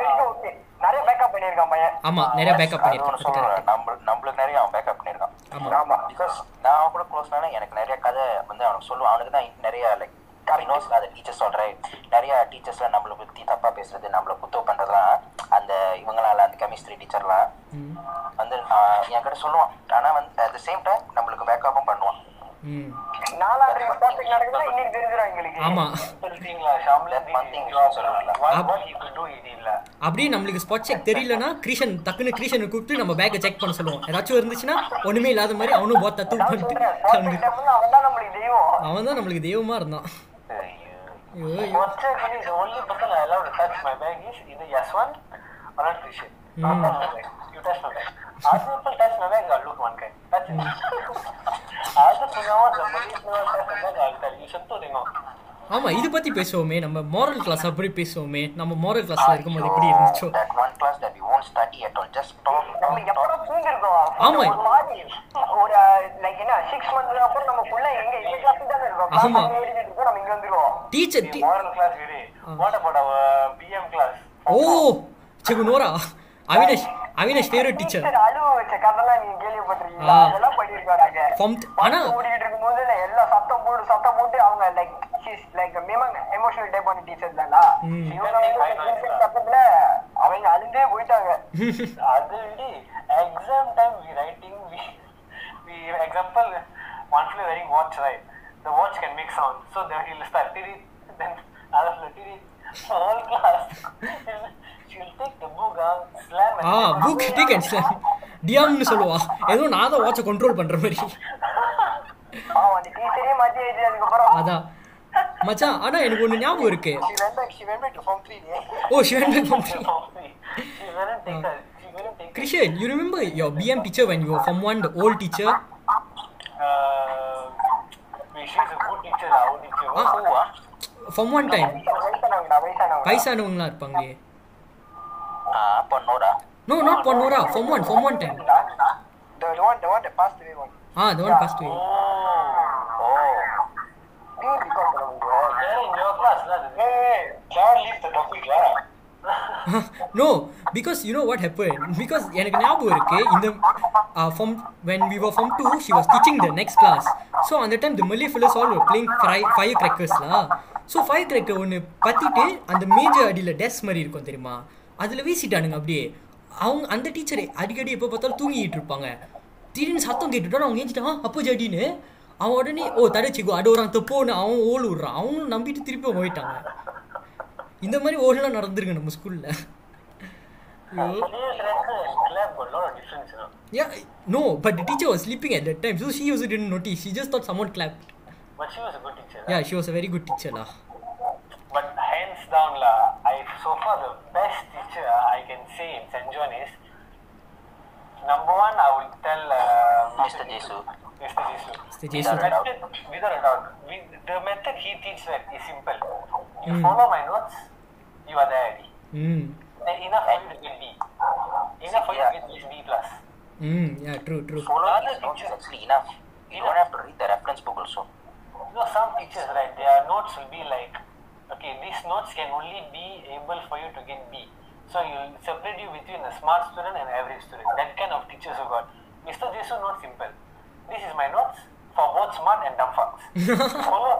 part. நிறைய backup பண்ணிருக்கான் பையன். ஆமா நிறைய பேக்கப் பண்ணிருக்கேன் சொல்றேன். நம்ம- நம்மளுக்கு நிறைய அவன் பேக்கப் பண்ணியிருக்கான். ஆமா. பிகாஸ் நான் அவன் கூட க்ளோஸ்னால எனக்கு நிறைய கதை வந்து அவனுக்கு சொல்லுவான். அவனுக்கு தான் நிறைய லைக் நோஸ் அதை டீச்சர்ஸ் சொல்கிறேன் நிறைய டீச்சர்ஸ்லாம் நம்மளை பற்றி தப்பாக பேசுறது நம்மளை குத்தோ பண்ணுறதுலாம் அந்த இவங்களால அந்த கெமிஸ்ட்ரி டீச்சர்லாம் வந்து என்கிட்ட சொல்லுவான். ஆனால் வந்து அட் த சேம் டைம் நம்மளுக்கு பேக்கப்பும் பண்ணுவான். நாலாவது ப்ராஜெக்ட் நடக்குதுன்னா இன்னைக்கு தெரிஞ்சிடும் எங்களுக்கு. ஆமா. அப்படியே நம்மளுக்கு ஸ்பாட் செக் தெரியலனா கிருஷன் டக்குன்னு கிருஷனை கூப்பிட்டு நம்ம பேக்கை செக் பண்ண சொல்லுவோம். ஏதாச்சும் இருந்துச்சுன்னா ஒண்ணுமே இல்லாத மாதிரி அவனும் போத்த தூக்கு நான் பண்ணிட்டு அவன் தான் நம்மளுக்கு தெய்வம். அவன் தான் நம்மளுக்கு தெய்வமா இருந்தான். ஐயோ, allowed to touch my bag is either Mm. Bag. You touch my bag. Other people touch my bag, I'll look one kind. That's it. I'll tell you. Santu Ringo. ஆமா இது பத்தி பேசுவோமே நம்ம moral கிளாஸ் அப்படி பேசுவோமே நம்ம moral கிளாஸ்ல இருக்கும்போது எப்படி இருந்துச்சோ that one class that we won't study at all just talk நம்ம ஆமா. ஒரு மாதிரி ஒரு லைக் என்ன சிக்ஸ் மந்த்ஸ் அப்புறம் நம்ம புள்ள எங்க இந்த கிளாஸ் தானே இருக்கோம் ஆமா. நம்ம இங்க வந்துருவோம் teacher. What about our BM class? ஓ செகுனோரா அவினேஷ் அவினேஷ் ஃபேவரட் டீச்சர் வச்ச நீங்க கேள்விப்பட்டிருக்கீங்களா? ஆ. அதெல்லாம் பண்ணிருக்காங்க From- ஆனா- ஓடிட்டு இருக்கும்போது எல்லாம் சத்தம் போட்டு சத்தம் போட்டு அவங்க லைக் லைக் மிமங் எமோஷனல் டைப் பண்ண டீச்சர் தானா. இவங்க அவங்க அழுந்தே போயிட்டாங்க. அது விடி exam time we writing we we example one fellow wearing watch right? The watch can make sound. So then he'll start tirit then other fellow ah, ஆ புக் டேக் அண்ட் டியாம்னு சொல்லுவா ஏதோ நான் தான் வாட்சை கண்ட்ரோல் பண்ற மாதிரி அதான் மச்சான் ஆனா எனக்கு ஒண்ணு ஞாபகம் இருக்கு she went back she went back to form 3 day O she wouldn't take Krishan, you remember your BM teacher when you were from one, the old teacher? uh, Ah. ah. வயசானவங்கடா வயசானவங்க வயசானவங்களா இருப்பாங்களே ah பொண்ணோடா No, not Ponora. From one, from one time. the one the one that passed away one Ah, the one passed away. oh oh Dude, because of the they're in your class lah hey don't leave the topic lah no, because you know what happened? Because எனக்கு ஞாபகம் இருக்கு இந்த uh, from when we were from two, she was teaching the next class. So on the time the Malay fellows all were playing fire, firecrackers lah. So firecracker ஒன்று பத்திட்டு அந்த மேஜர் அடியில் டெஸ்க் மாதிரி இருக்கும் தெரியுமா அதில் வீசிட்டானுங்க அப்படியே அவங்க அந்த டீச்சர் அடிக்கடி எப்போ பார்த்தாலும் தூங்கிட்டு இருப்பாங்க திடீர்னு சத்தம் கேட்டுட்டோம் அவங்க ஏஞ்சிட்டான் அப்போ ஜடின்னு அவன் உடனே ஓ தடைச்சிக்கோ அட ஒரு தப்போன்னு அவன் ஓல் விடுறான் அவங்களும் நம்பிட்டு திருப்பி போயிட்டாங்க இந்த மாதிரி ஓடலாம் நடந்திருக்கு நம்ம ஸ்கூல்ல. Yeah, no, but the teacher was sleeping at that time, so she also didn't notice. She just thought someone clapped. But she was a good teacher. Yeah, she was a very good teacher lah. But hands down lah, I so far the best teacher I can say in St. John is number one I will tell uh, Mr. Jesu. Mr. Jesu. Mr. The Jesu. method, without a doubt, we- the method he teaches right is simple. You Mm. follow my notes, you are there already. Mm. And enough for you to get B. Enough for you to get B plus. Mm. Yeah, true, true. Follow Other these notes is actually enough. You don't have to read the reference book also. You know, some teachers, right, their notes will be like, okay, these notes can only be able for you to get B. So you'll separate you between a smart student and average student. That kind of teachers who got. Mr. Jesu, note simple. This is my notes for both smart and dumb fucks. follow,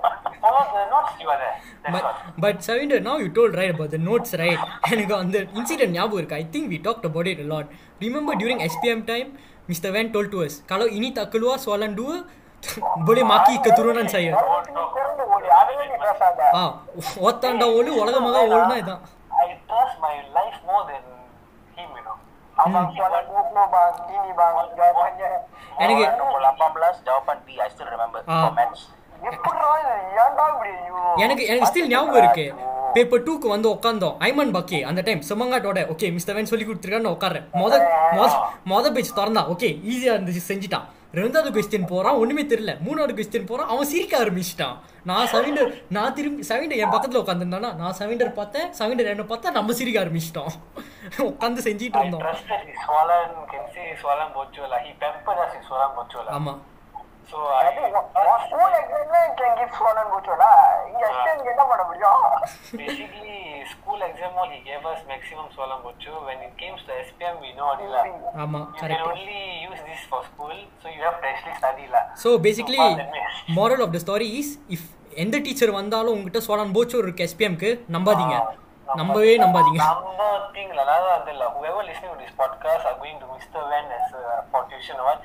follow the notes, you are there. That's But all. but Savinder, now you told right about the notes, right? எனக்கு அந்த இன்சிடென்ட் ஞாபகம் இருக்கு I think we talked about it lot remember during SPM time mister Wayne told to us kalau ini tak keluar soalan dua boleh maki keturunan saya நீ திறந்து ஓடு அதுவே நீ பேசாத ஆ ஒத்தாண்டா ஓடு உலகமாக ஓடுனா இதான் I trust my life more than him, you know. Hmm. Abang hmm. soalan bodoh bang, ini bang jawabannya. Ini 2018 jawapan B, I still remember. Uh. Comments. எனக்கு எனக்கு ஸ்டில் ஞாபகம் இருக்கு. பேப்பர் டூக்கு வந்து உட்காந்தோம் ஐமன் பக்கே அந்த டைம் செம்மங்காட்டோட ஓகே மிஸ்டர் வேன் சொல்லி கொடுத்துருக்கான்னு உட்காரேன் மொத மொத மொத பேஜ் திறந்தா. ஓகே ஈஸியா இருந்துச்சு செஞ்சுட்டான். ரெண்டாவது கொஸ்டின் போறான் ஒண்ணுமே தெரியல. மூணாவது கொஸ்டின் போறான் அவன் சிரிக்க ஆரம்பிச்சிட்டான். நான் சவிண்டர் நான் திரும்பி சவிண்டர் என் பக்கத்துல உட்காந்துருந்தானா நான் சவிண்டர் பார்த்தேன் சவிண்டர் என்ன பார்த்தா நம்ம சிரிக்க ஆரம்பிச்சிட்டோம். உட்காந்து செஞ்சிட்டு இருந்தோம். ஆமா. So I, ஸ்கூல் எக்ஸாம்ல கேன் கிவ் சோலன் போச்சோடா இங்க எக்ஸ்டென்ட் என்ன பண்ண முடியும் basically, school exam hall, he gave us maximum Swalan Bocho. When it came to SPM, we know Adila. ஆமா You can correct only use this for school, so you have to actually study lah. So basically So, pass and miss. moral of the story is if எந்த டீச்சர் வந்தாலும் உங்ககிட்ட சோலான் போச்சோர் இருக்கு எஸ்பிஎம்க்கு நம்பாதீங்க நம்பவே நம்பாதீங்க Number thing, la, la, la, la, whoever listening to this podcast are going to Mr. Van as uh, for tuition or what,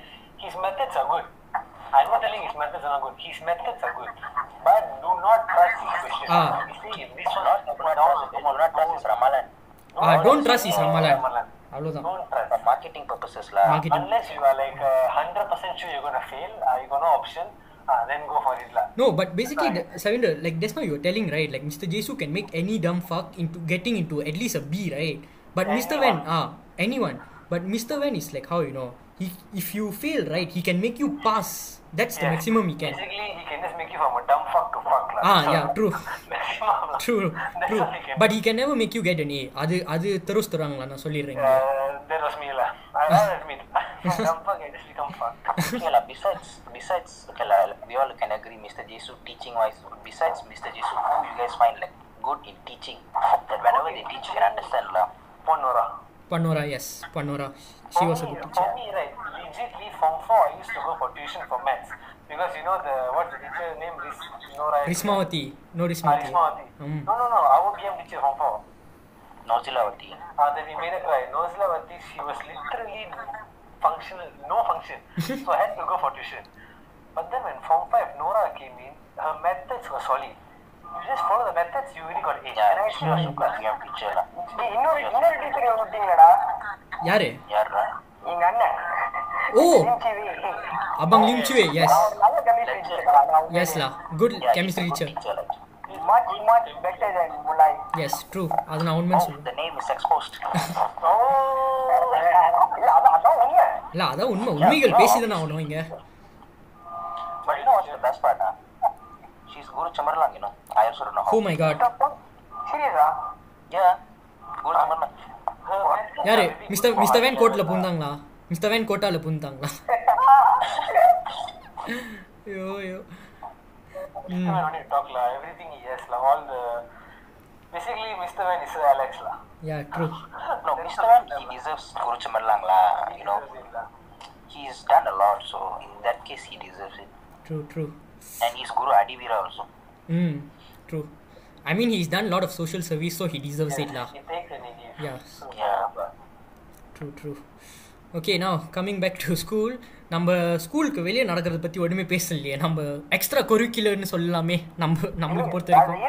his methods are good. I'm not telling his methods are not good. His methods are good. But do not trust his questions. Ah. You see, if this one Not, do not trust, do not trust his Ramalan. Ah, don't trust his his Ramalan. அவ்வளோதான் Don't trust. For marketing purposes lah. Marketing. Unless you are like uh, 100% sure you're going to fail, uh, you got no option, uh, then go for it lah. No, but basically, the, Savinder, like just now you were telling, right? Like Mr. Jesu can make any dumb fuck into getting into at least a B, right? But Mr. Van, ah, anyone. But Mr. Van is like how you know, he if you fail, right, he can make you pass. That's the Yeah. maximum he can. Basically, he can just make you from a dumb fuck to fuck lah. Ah, yeah, true. maximum lah. True, That's true. all he can But he can never make you get an A. அது அது தெருஸ் தருவாங்களா நான் சொல்லிடுறேன் Uh, that was me lah. I I'll admit. From dumb fuck, I just become fuck. okay lah, besides, besides, okay lah, we all can agree Mr. Jesu teaching wise, besides Mr. Jesu, who you guys find like good in teaching, that whenever they teach you can understand lah. Ponora. Panora, yes, Panora. She was me, a good teacher. For me, right, legitly, form four, I used to go for tuition for maths because you know the what the teacher name is you know right. Rismavati, no Rismavati. Ah, mm. No, no, no. be game teacher form four. Nozilavati. Ah, then we made a cry. Nozilavati, she was literally functional, no function. so I had to go for tuition. But then when form five, Nora came in, her methods were solid. You just follow the methods, you really got. Yeah, இன்னொரு இன்னொரு டீச்சர் விட்டீங்களடா யாரு? யாருடா? எங்க அண்ணன் ஓ! Good teacher, அது நான் the name is exposed. Oh! அதான் உண்மை இல்ல அதான் உண்மை. உண்மைகள் பேசிதானே ஆகணும் இங்க. But you know what's the best part? Huh? She's Guru Chamarlang, you know. I also don't know how. Oh my God சீரியஸா Chamarlang. Her methods யாரு மிஸ்டர். மிஸ்டர் வேன் கோட்ல பூந்தாங்களா மிஸ்டர் வேன் கோட்டால பூந்தாங்களா ஐயோ ஐயோ only talk lah. Everything he has lah. All the... Basically, Mr. Van is Sir Alex lah. Yeah true No, Mr. Van, he deserves Guru Chamarlang, lah. You know, he's done a lot, so in that case, he deserves it. True true And he's Guru Adivira also. Mean he's done lot of social service so he deserves it law He and he gives. Yeah So, Yeah. True true okay நான் கம்மிங் பேக் டு ஸ்கூல் நம்ம ஸ்கூலுக்கு வெளியே நடக்கிறத பற்றி ஒன்றுமே பேசலையே. நம்ம எக்ஸ்ட்ரா கொரிக்குலர்னு சொல்லலாமே. நம்ம நம்மளுக்கு பொறுத்த வரைக்கும்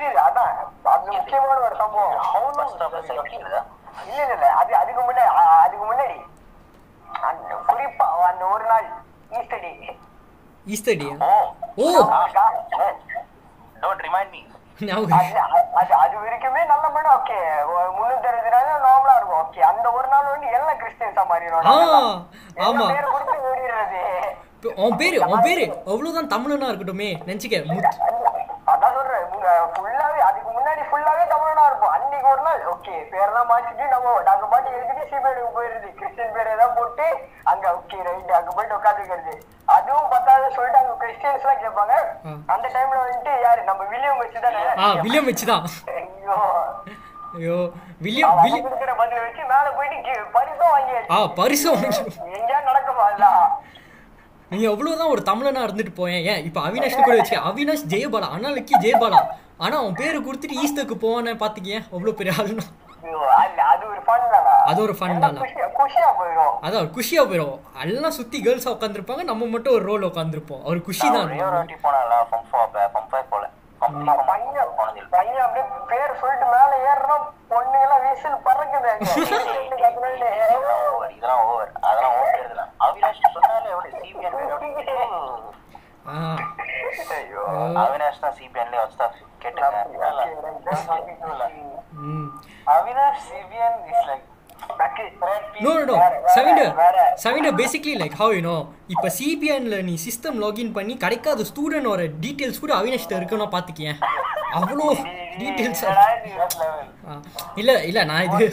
முக்கியமான ஒரு சம்பவம். of இல்ல இல்ல அது அதுக்கு முன்னாடி அ- அதுக்கு முன்னாடி அந்த குறிப்பா அந்த ஒரு நாள் ஈஸ்டர் டே ஈஸ்டர் டே ஓ. ஓ டோன்ட் ரிமைண்ட் மீ ஞாபகம் அது அது அது வரைக்குமே நல்ல மணி. ஓகே முன்னூத்தி அறுபது நாள் நார்மலா இருக்கும். ஓகே அந்த ஒரு நாள் வந்து எல்லாம் கிறிஸ்டியன்ஸா மாறிடும் ஆ, ஆமா. பேர் கொடுத்து ஓடிடுறது. இப்ப உன் பேரு உன் பேரு அவ்வளவுதான் தமிழனா இருக்கட்டுமே நினைச்சுக்க. முத்- அதான் சொல்றேன். ஃபுல்லாவே அதுக்கு முன்னாடி ஃபுல்லாவே தமிழனா இருக்கும். அன்னைக்கு ஒரு நாள் ஓகே பேரெல்லாம் மாத்திட்டு நம்ம நாங்க பாட்டு எழுதிட்டு சிபிஐக்கு போயிருது கிறிஸ்டியன் பேர் ஏதாவது போட்டு அங்க ஓகே ரைட் அங்க போயிட்டு உட்காந்துக்கிறது அதுவும் பத்தாவது சொல்லிட்டு கிறிஸ்டியன்ஸ் எல்லாம் கேட்பாங்க. அந்த டைம்ல வந்துட்டு யாரு? நம்ம வில்லியம் வச்சு தானே? ஆ வில்லியம் வச்சுதான் ஐயோ. ஐயோ வில்லியம் வில்லியம் கொடுக்குற பதில் வச்சு மேல போயிட்டு பரிசும் வாங்கியாச்சு. ஆ பரிசம் எங்கேயா நடக்குமா இல்ல நீ எவ்வளவுதான் ஒரு தமிழனா இருந்துட்டு போயேன். ஏன் இப்ப அவினாஷ் கூட வச்சு அவினாஷ் ஜெயபாலா அண்ணாலுக்கு ஜெயபாலா. ஆனா அவன் பேரு கொடுத்துட்டு ஈஸ்டருக்கு போவானே பாத்துக்கிய அவ்வளவு பெரிய ஆளுனா. அது ஒரு ஃபன் தானா? அதான் குஷியா போயிடும் எல்லாம் சுத்தி கேர்ள்ஸா உட்காந்துருப்பாங்க நம்ம மட்டும் ஒரு ரோல் உட்காந்துருப்போம் அவர் குஷி தான். இதெல்லாம் ஓவர் இதெல்லாம் ஓவர் அதெல்லாம் ஓவர் அவினாஷ் சொன்னாலே சிபிஎன் ஆ ஐயோ. அவினாஷ் தான் சிபிஎன்ல வச்சா கேட்டுங்க ம் Avinash Like. நோ வேற, செவன்டர் வேற. Savinder basically like how you know இப்போ சிபிஎன்ல நீ சிஸ்டம் லாகின் பண்ணி கிடைக்காத ஸ்டூடெண்டோட டீட்டெயில்ஸ் கூட அவினாஷ்ட இருக்குன்னு பார்த்துக்கேன். அவ்வளோ டீட்டெயில்ஸ். இல்ல இல்ல நான் இது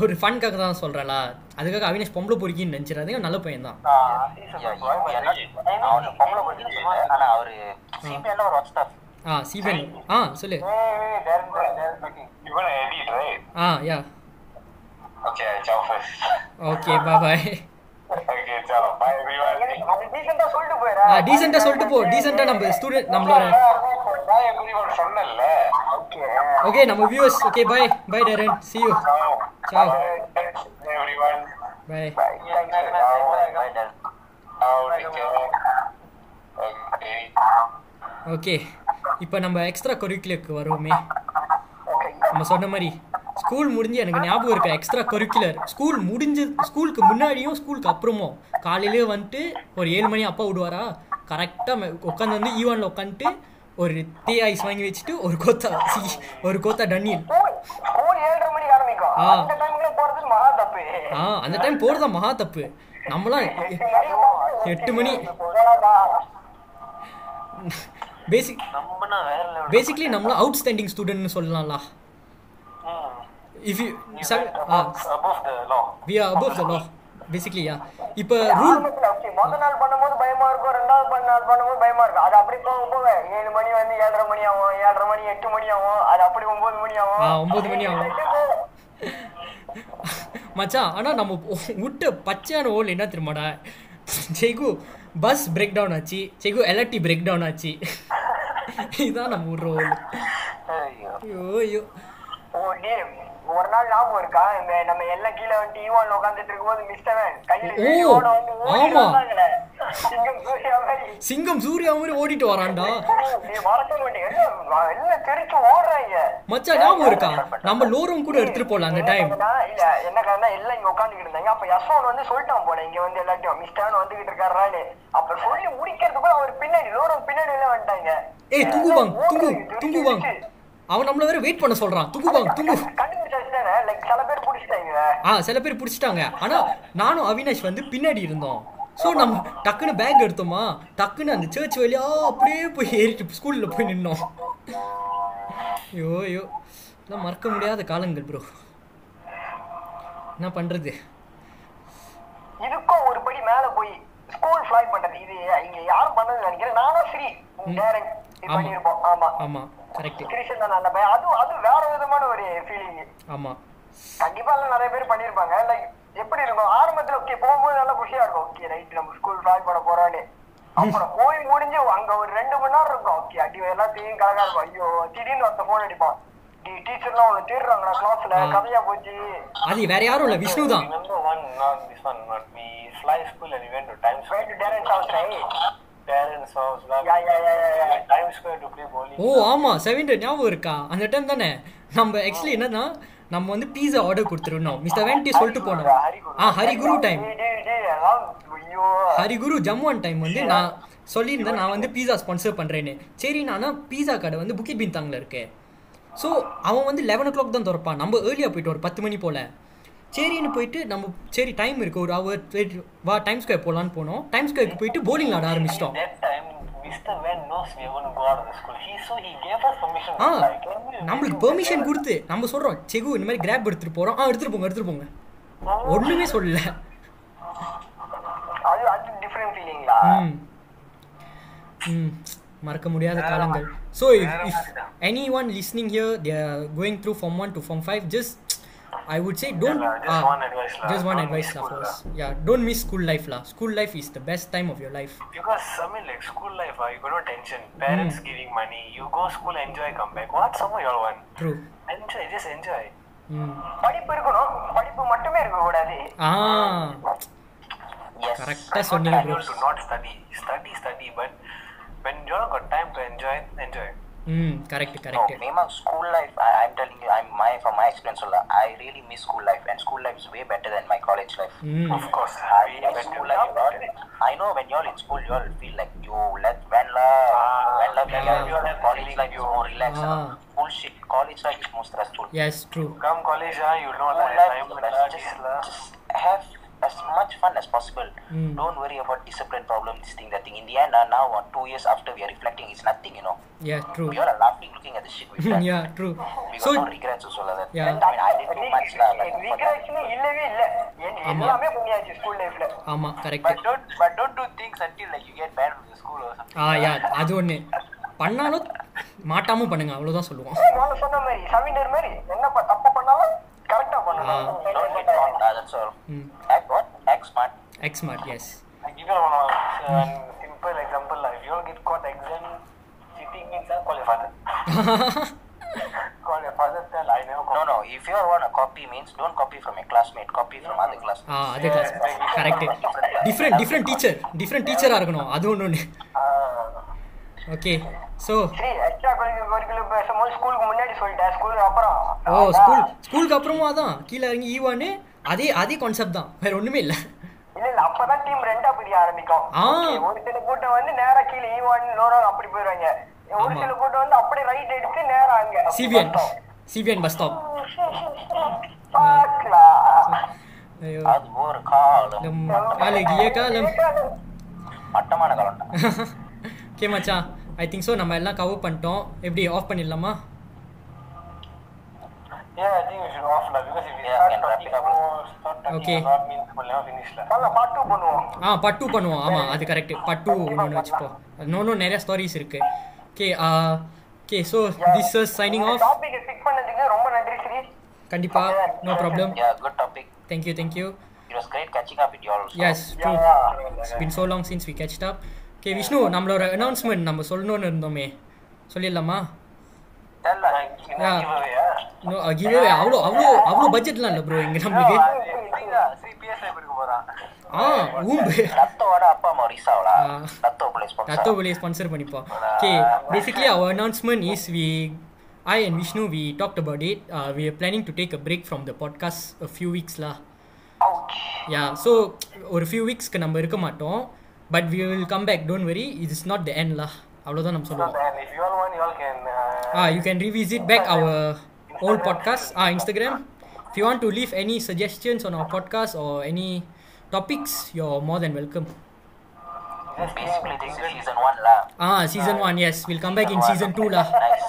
ஒரு ஃபன்காக தான் சொல்றேன்ல. அதுக்காக அவினாஷ் பொம்பளை பொறுக்கின்னு நினைச்சிடாதீங்க. நல்ல பையன் தான். ஆ சிபிஎன் ஆ. சொல்லு. You? Ah yeah. Okay, ciao first. Okay bye bye okay, ciao. Bye everyone. ஆ சொல்லிட்டு போயிரு. ஆ டீசெண்டா சொல்லிட்டு போ டீசெண்டா நம்ம ஸ்டூடெண்ட் நம்மளோட Bye. ஓகே நம்ம viewers okay bye bye Darren see you Ciao. Bye everyone. care. Okay. Okay இப்போ நம்ம எக்ஸ்ட்ரா கரிக்குலருக்கு வருவோமே Okay. நம்ம சொன்ன மாதிரி ஸ்கூல் முடிஞ்சு எனக்கு ஞாபகம் இருக்க எக்ஸ்ட்ரா கரிக்குலர் ஸ்கூல் முடிஞ்சு ஸ்கூலுக்கு முன்னாடியும் ஸ்கூலுக்கு அப்புறமும். காலையிலே வந்துட்டு ஒரு ஏழு மணி அப்பா விடுவாரா? கரெக்டாக உட்காந்து வந்து ஈவானில் உட்காந்துட்டு ஒரு டீ ஐஸ் வாங்கி வச்சுட்டு ஒரு கோத்தா ஒரு கோத்தா ஆரம்பிக்கும். ஆ. ஆ அந்த டைம் போகிறதா மகா தப்பு. நம்மளாம் எட்டு மணி? பேசிக் பேசிக்லி நம்மளாம் அவுட் ஸ்டாண்டிங் ஸ்டூடெண்ட்னு சொல்லலாம்ல. If you ah above the law. We are above the law basically yeah இப்போ ரூல் முத நாள் பண்ணும்போது பயமா இருக்கும் ரெண்டாவது பண்ண நாள் பண்ணும்போது பயமா இருக்கும். அது அப்படி போக போக ஏழு மணி வந்து ஏழரை மணி ஆகும் ஏழரை மணி எட்டு மணி ஆகும் அது அப்படி ஒன்பது மணி ஆகும். ஒன்பது மணி ஆகும். மச்சான் ஆனால் நம்ம விட்ட பச்சையான ஓல் என்ன தெரியுமாடா? ஜெய்கு பஸ் பிரேக் டவுன் ஆச்சு. ஜெய்கு எல்ஆர்டி பிரேக் டவுன் ஆச்சு. இதுதான் நம்ம விடுற ஓல் ஐயோ. ஐயோ ஓ, ஒரு நாள் ஞாபகம் இருக்கா? இந்த நம்ம எல்லாம் கீழே வந்து ஈவான்ல உட்காந்துட்டு இருக்கும்போது மிஸ்டவன் கையில. சிங்கம் சூர்யா மாதிரி. சிங்கம் சூர்யா மாதிரி ஓடிட்டு வரான்டா. நீ மறக்க மாட்டீங்க எல்லாம் தெரிச்சு ஓடுறாங்க. மச்சான் ஞாபகம் இருக்கா? நம்ம லோரம் கூட எடுத்துட்டு போகலாம் அந்த டைம் இல்ல என்ன காரணம் எல்லாம் இங்க உட்காந்துக்கிட்டு இருந்தாங்க. அப்ப யஸ்வான் வந்து சொல்லிட்டான் போல இங்க வந்து எல்லாத்தையும் மிஸ்டான் வந்துகிட்டு இருக்காருன்னு அப்ப சொல்லி முடிக்கிறதுக்குள்ள அவர் பின்னாடி லோரம் பின்னாடி எல்லாம் வந்துட்டாங்க. ஏய் துங்கு வாங் துங்கு துங்கு வாங் அவன் நம்மள வேற வெயிட் பண்ண சொல்றான். துங்கு வாங் துங்கு. ஆ சில பேர் பிடிச்சிட்டாங்க. ஆனா நானும் அவினாஷ் வந்து பின்னாடி இருந்தோம். ஸோ நம்ம டக்குன்னு பேக் எடுத்தோமா? டக்குன்னு அந்த சர்ச் வழியா அப்படியே போய் ஏறிட்டு ஸ்கூல்ல போய் நின்னோம். ஐயோ ஐயோ. இதெல்லாம் மறக்க முடியாத காலங்கள் ப்ரோ என்ன பண்றது? இதுக்கும் ஒரு படி மேல போய் ஸ்கூல் ஃபிளை பண்றது இது இங்க யாரும் பண்ணது நினைக்கிறேன். நானும் ஸ்ரீ இது ஆமா. ஆமா. ஆமா கரெக்ட் கிருஷ்ணன் நல்ல பையன். அது அது வேற விதமான ஒரு ஃபீலிங் ஆமா. கண்டிப்பா எல்லாம் நிறைய பேர் பண்ணிருப்பாங்க. லைக் எப்படி இருக்கும்? ஆரம்பத்துல ஓகே போகும்போது நல்லா குஷியா இருக்கும். ஓகே ரைட் நம்ம ஸ்கூல் ஃபிளாக் பண்ண போறோம்னு அப்புறம் போய் முடிஞ்சு அங்க ஒரு ரெண்டு மணி நேரம் இருக்கும். ஓகே அடி எல்லாத்தையும் கலகா இருக்கும் ஐயோ திடீர்னு ஒருத்த போன் அடிப்பான். டி டீச்சர்லாம் உன்னை தேடுறாங்கடா கிளாஸ்ல. கதையா போச்சு. அது வேற யாரும் இல்ல. விஷ்ணு தான். Remember one, not this one, not we fly school and we went to Times ஓ ஆமா செவன்டர் ஞாபகம் இருக்கா? அந்த டைம் தானே. நம்ம ஆக்சுவலி என்னன்னா நம்ம வந்து பீஸா ஆர்டர் கொடுத்துருந்தோம் மிஸ்டர் வேண்டி சொல்லிட்டு போனோம். ஆ ஹரிகுரு டைம் ஹரிகுரு ஜம்முவான் டைம் வந்து நான் சொல்லியிருந்தேன் நான் வந்து பீஸா ஸ்பான்சர் பண்ணுறேன்னு சரி நானா பீஸா கடை வந்து புக்கிட் பின்தாங்கில் இருக்கு ஸோ அவன் வந்து லெவன் ஓ கிளாக் தான் திறப்பான். நம்ம ஏர்லியாக போயிட்டு ஒரு பத்து மணி போல். சரின்னு போயிட்டு நம்ம சரி டைம் இருக்கு. ஒரு அவர் வா டைம் ஸ்கொயர் போகலான்னு போனோம். டைம் ஸ்கொயருக்கு போயிட்டு bowling விளாட ஆரம்பிச்சிட்டோம். ஆ நம்மளுக்கு பெர்மிஷன் கொடுத்து நம்ம சொல்கிறோம் செகு இந்த மாதிரி கிராப் எடுத்துகிட்டு போகிறோம் ஆ எடுத்துகிட்டு போங்க எடுத்துகிட்டு போங்க. ஒன்றுமே சொல்லல. மறக்க முடியாத காலங்கள். So if anyone listening here they are going through form one to form five just I would say don't lah, just one advice lah. Just one Don't advice miss law school first yeah don't miss school life law school life is the best time of your life Because I mean, like school life, ah, you got no tension. Parents giving money, you go school, enjoy, come back. What summer you all want? True Enjoy, just enjoy. ம் படிப்பு இருக்கணும் படிப்பு மட்டுமே இருக்க கூடாது ஆ Yes. கரெக்டாக Not சொன்னீங்க tell bro you to not study, study, study. But when you all got time to enjoy, enjoy. ம் correct No, correct Mema, school life, I, I'm telling you, I'm my from my experience, Ola, I really miss school life, and school life is way better than my college life. ம் Of course, I we like better. school life a lot. I know when you're in school, you all feel like you let when la when la yeah, yeah, you all have college feeling life is you- more relaxed. Ah. Bullshit. College life is more stressful. Yes true Come college, ah, you know School like life time is and best. lah, Just, this lah. just have as much fun as possible. Mm. Don't worry about discipline problem, this thing, that thing. In the end, uh, now uh, two years after we are reflecting, it's nothing, you know. Yeah true We all are laughing, looking at the shit we've done. Yeah true We got so no regrets also like that. Yeah. I mean, I did too much lah, but that- ரிக்ரெட்ஸ்னு இல்லவே இல்ல ஆமா. எல்லாமே பண்ணியாச்சு ஸ்கூல் லைஃப்ல ஆமாம் correct But don't, but don't do things until like you get banned from the school or something. ஆ யா அது ஒன்று பண்ணாலும் மாட்டாமல் பண்ணுங்க அவ்வளோதான் சொல்லுவோம் சொன்ன மாதிரி சவிண்டர் மாதிரி என்னப்பா தப்பு பண்ணாலும் கரெக்டா Don't get பண்ணணும் uh? Act smart. As smart as I give you uh, one simple example. If you get caught exam cheating means, uh, call your father. call your father, tell I never No, no. If you want a copy means don't copy from a classmate, copy from other classmates. ஆ அதே class correct different different teacher different டீச்சராக இருக்கணும் அது ஒன்று ஓகே ஸோ சரி எக்ஸ்ட்ரா கரிக்குலர் பேசும்போது ஸ்கூலுக்கு முன்னாடி சொல்லிட்டேன் ஸ்கூலுக்கு அப்புறம். ஓ ஸ்கூல் ஸ்கூலுக்கு அப்புறமா தான் கீழே இறங்கி ஈவான்னு அதே அதே கான்செப்ட் தான். வேற ஒன்றுமே இல்லை. இல்ல இல்ல அப்பதான் டீம் ரெண்டா பிரிய ஆரம்பிக்கும். ஒரு சில கூட்டம் வந்து நேரா கீழே ஈவான் லோரோ அப்படி போயிருவாங்க. ஒரு. சில கூட்டம் வந்து அப்படியே ரைட் எடுத்து நேரா அங்க. சிபிஎன் சிபிஎன் பஸ் ஸ்டாப் காலம். அழகிய காலம் மட்டமான காலம்டா. ஓகே மச்சான். ஐ திங்க் ஸோ நம்ம எல்லாம் கவர் பண்ணிட்டோம். எப்படி ஆஃப் பண்ணிடலாமா? பண்ணுவோம். ஆ பட்டு பண்ணுவோம். ஆமாம் அது கரெக்ட் பட்டு இன்னொன்று வச்சுப்போம். இன்னொன்றும் நிறைய ஸ்டோரிஸ் இருக்கு. Okay okay so this is signing off topic ரொம்ப நன்றி ஸ்ரீ கண்டிப்பா no problem Yeah, good topic. Thank you thank you It was great catching up with you all. Up okay Vishnu நம்மளோட அனௌன்ஸ்மெண்ட் நம்ம சொல்லணும்னு இருந்தோமே. சொல்லிடலாமா? கிவ்வே அவ்வளோ அவ்வளோ அவ்வளோ பட்ஜெட்லாம் இல்லை ப்ரோ இங்கே நம்மளுக்கு. ஆ ஊம்பு. ரத்தோ வெளியே ஸ்பான்சர் பண்ணிப்போம். Okay basically our announcement is we. Uh, we are planning to take a break from the podcast a few weeks lah. Yeah, so ஒரு few weeksக்கு நம்ம இருக்க மாட்டோம். But we will come back don't worry it is not the end lah அவ்வளோதான் நம்ம So சொல்லுவோம் then, if you all want, you all can. Uh, Ah, you can revisit back our old podcast, ah, Instagram. If you want to leave any suggestions on our podcast or any topics, you're more than welcome. just Basically, this is season one lah. Ah, season one, yes, we'll come back in season two lah. Nice.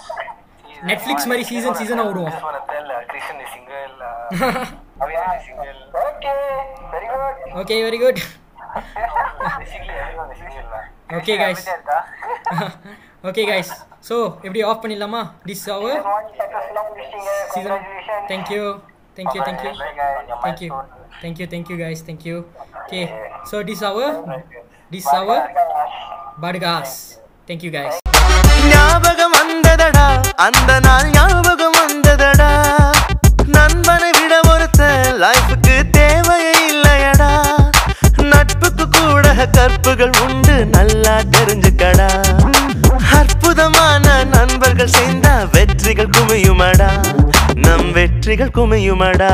season Netflix one. மாதிரி season Just season ஆ wanna- விடுவோம். Just want to tell uh, Christian is single. Uh, Avian is single. Okay very good அப்படிதான் இருக்கா? okay, guys. So, எப்படி ஆஃப் பண்ணிடலாமா திஸ் அவர் ஒன் சக்சஸ்ஃபுல்லா முடிச்சிட்டீங்க season. Congratulation Thank you, thank you, thank you, Bye, guys. thank you, thank you, thank you, guys, thank you. Okay, so this hour, this hour, Badgas. Thank you, guys. ஞாபகம் வந்ததடா அந்த நாள் ஞாபகம் வந்ததடா நண்பனை விட ஒருத்த லைஃபுக்கு தேவையே நட்புக்கு கூட கற்புகள் உண்டு நல்லா தெரிஞ்சுக்கடா. அற்புதமான நண்பர்கள் சேர்ந்தா வெற்றிகள் குமியுமடா. நம் வெற்றிகள் குமியுமடா.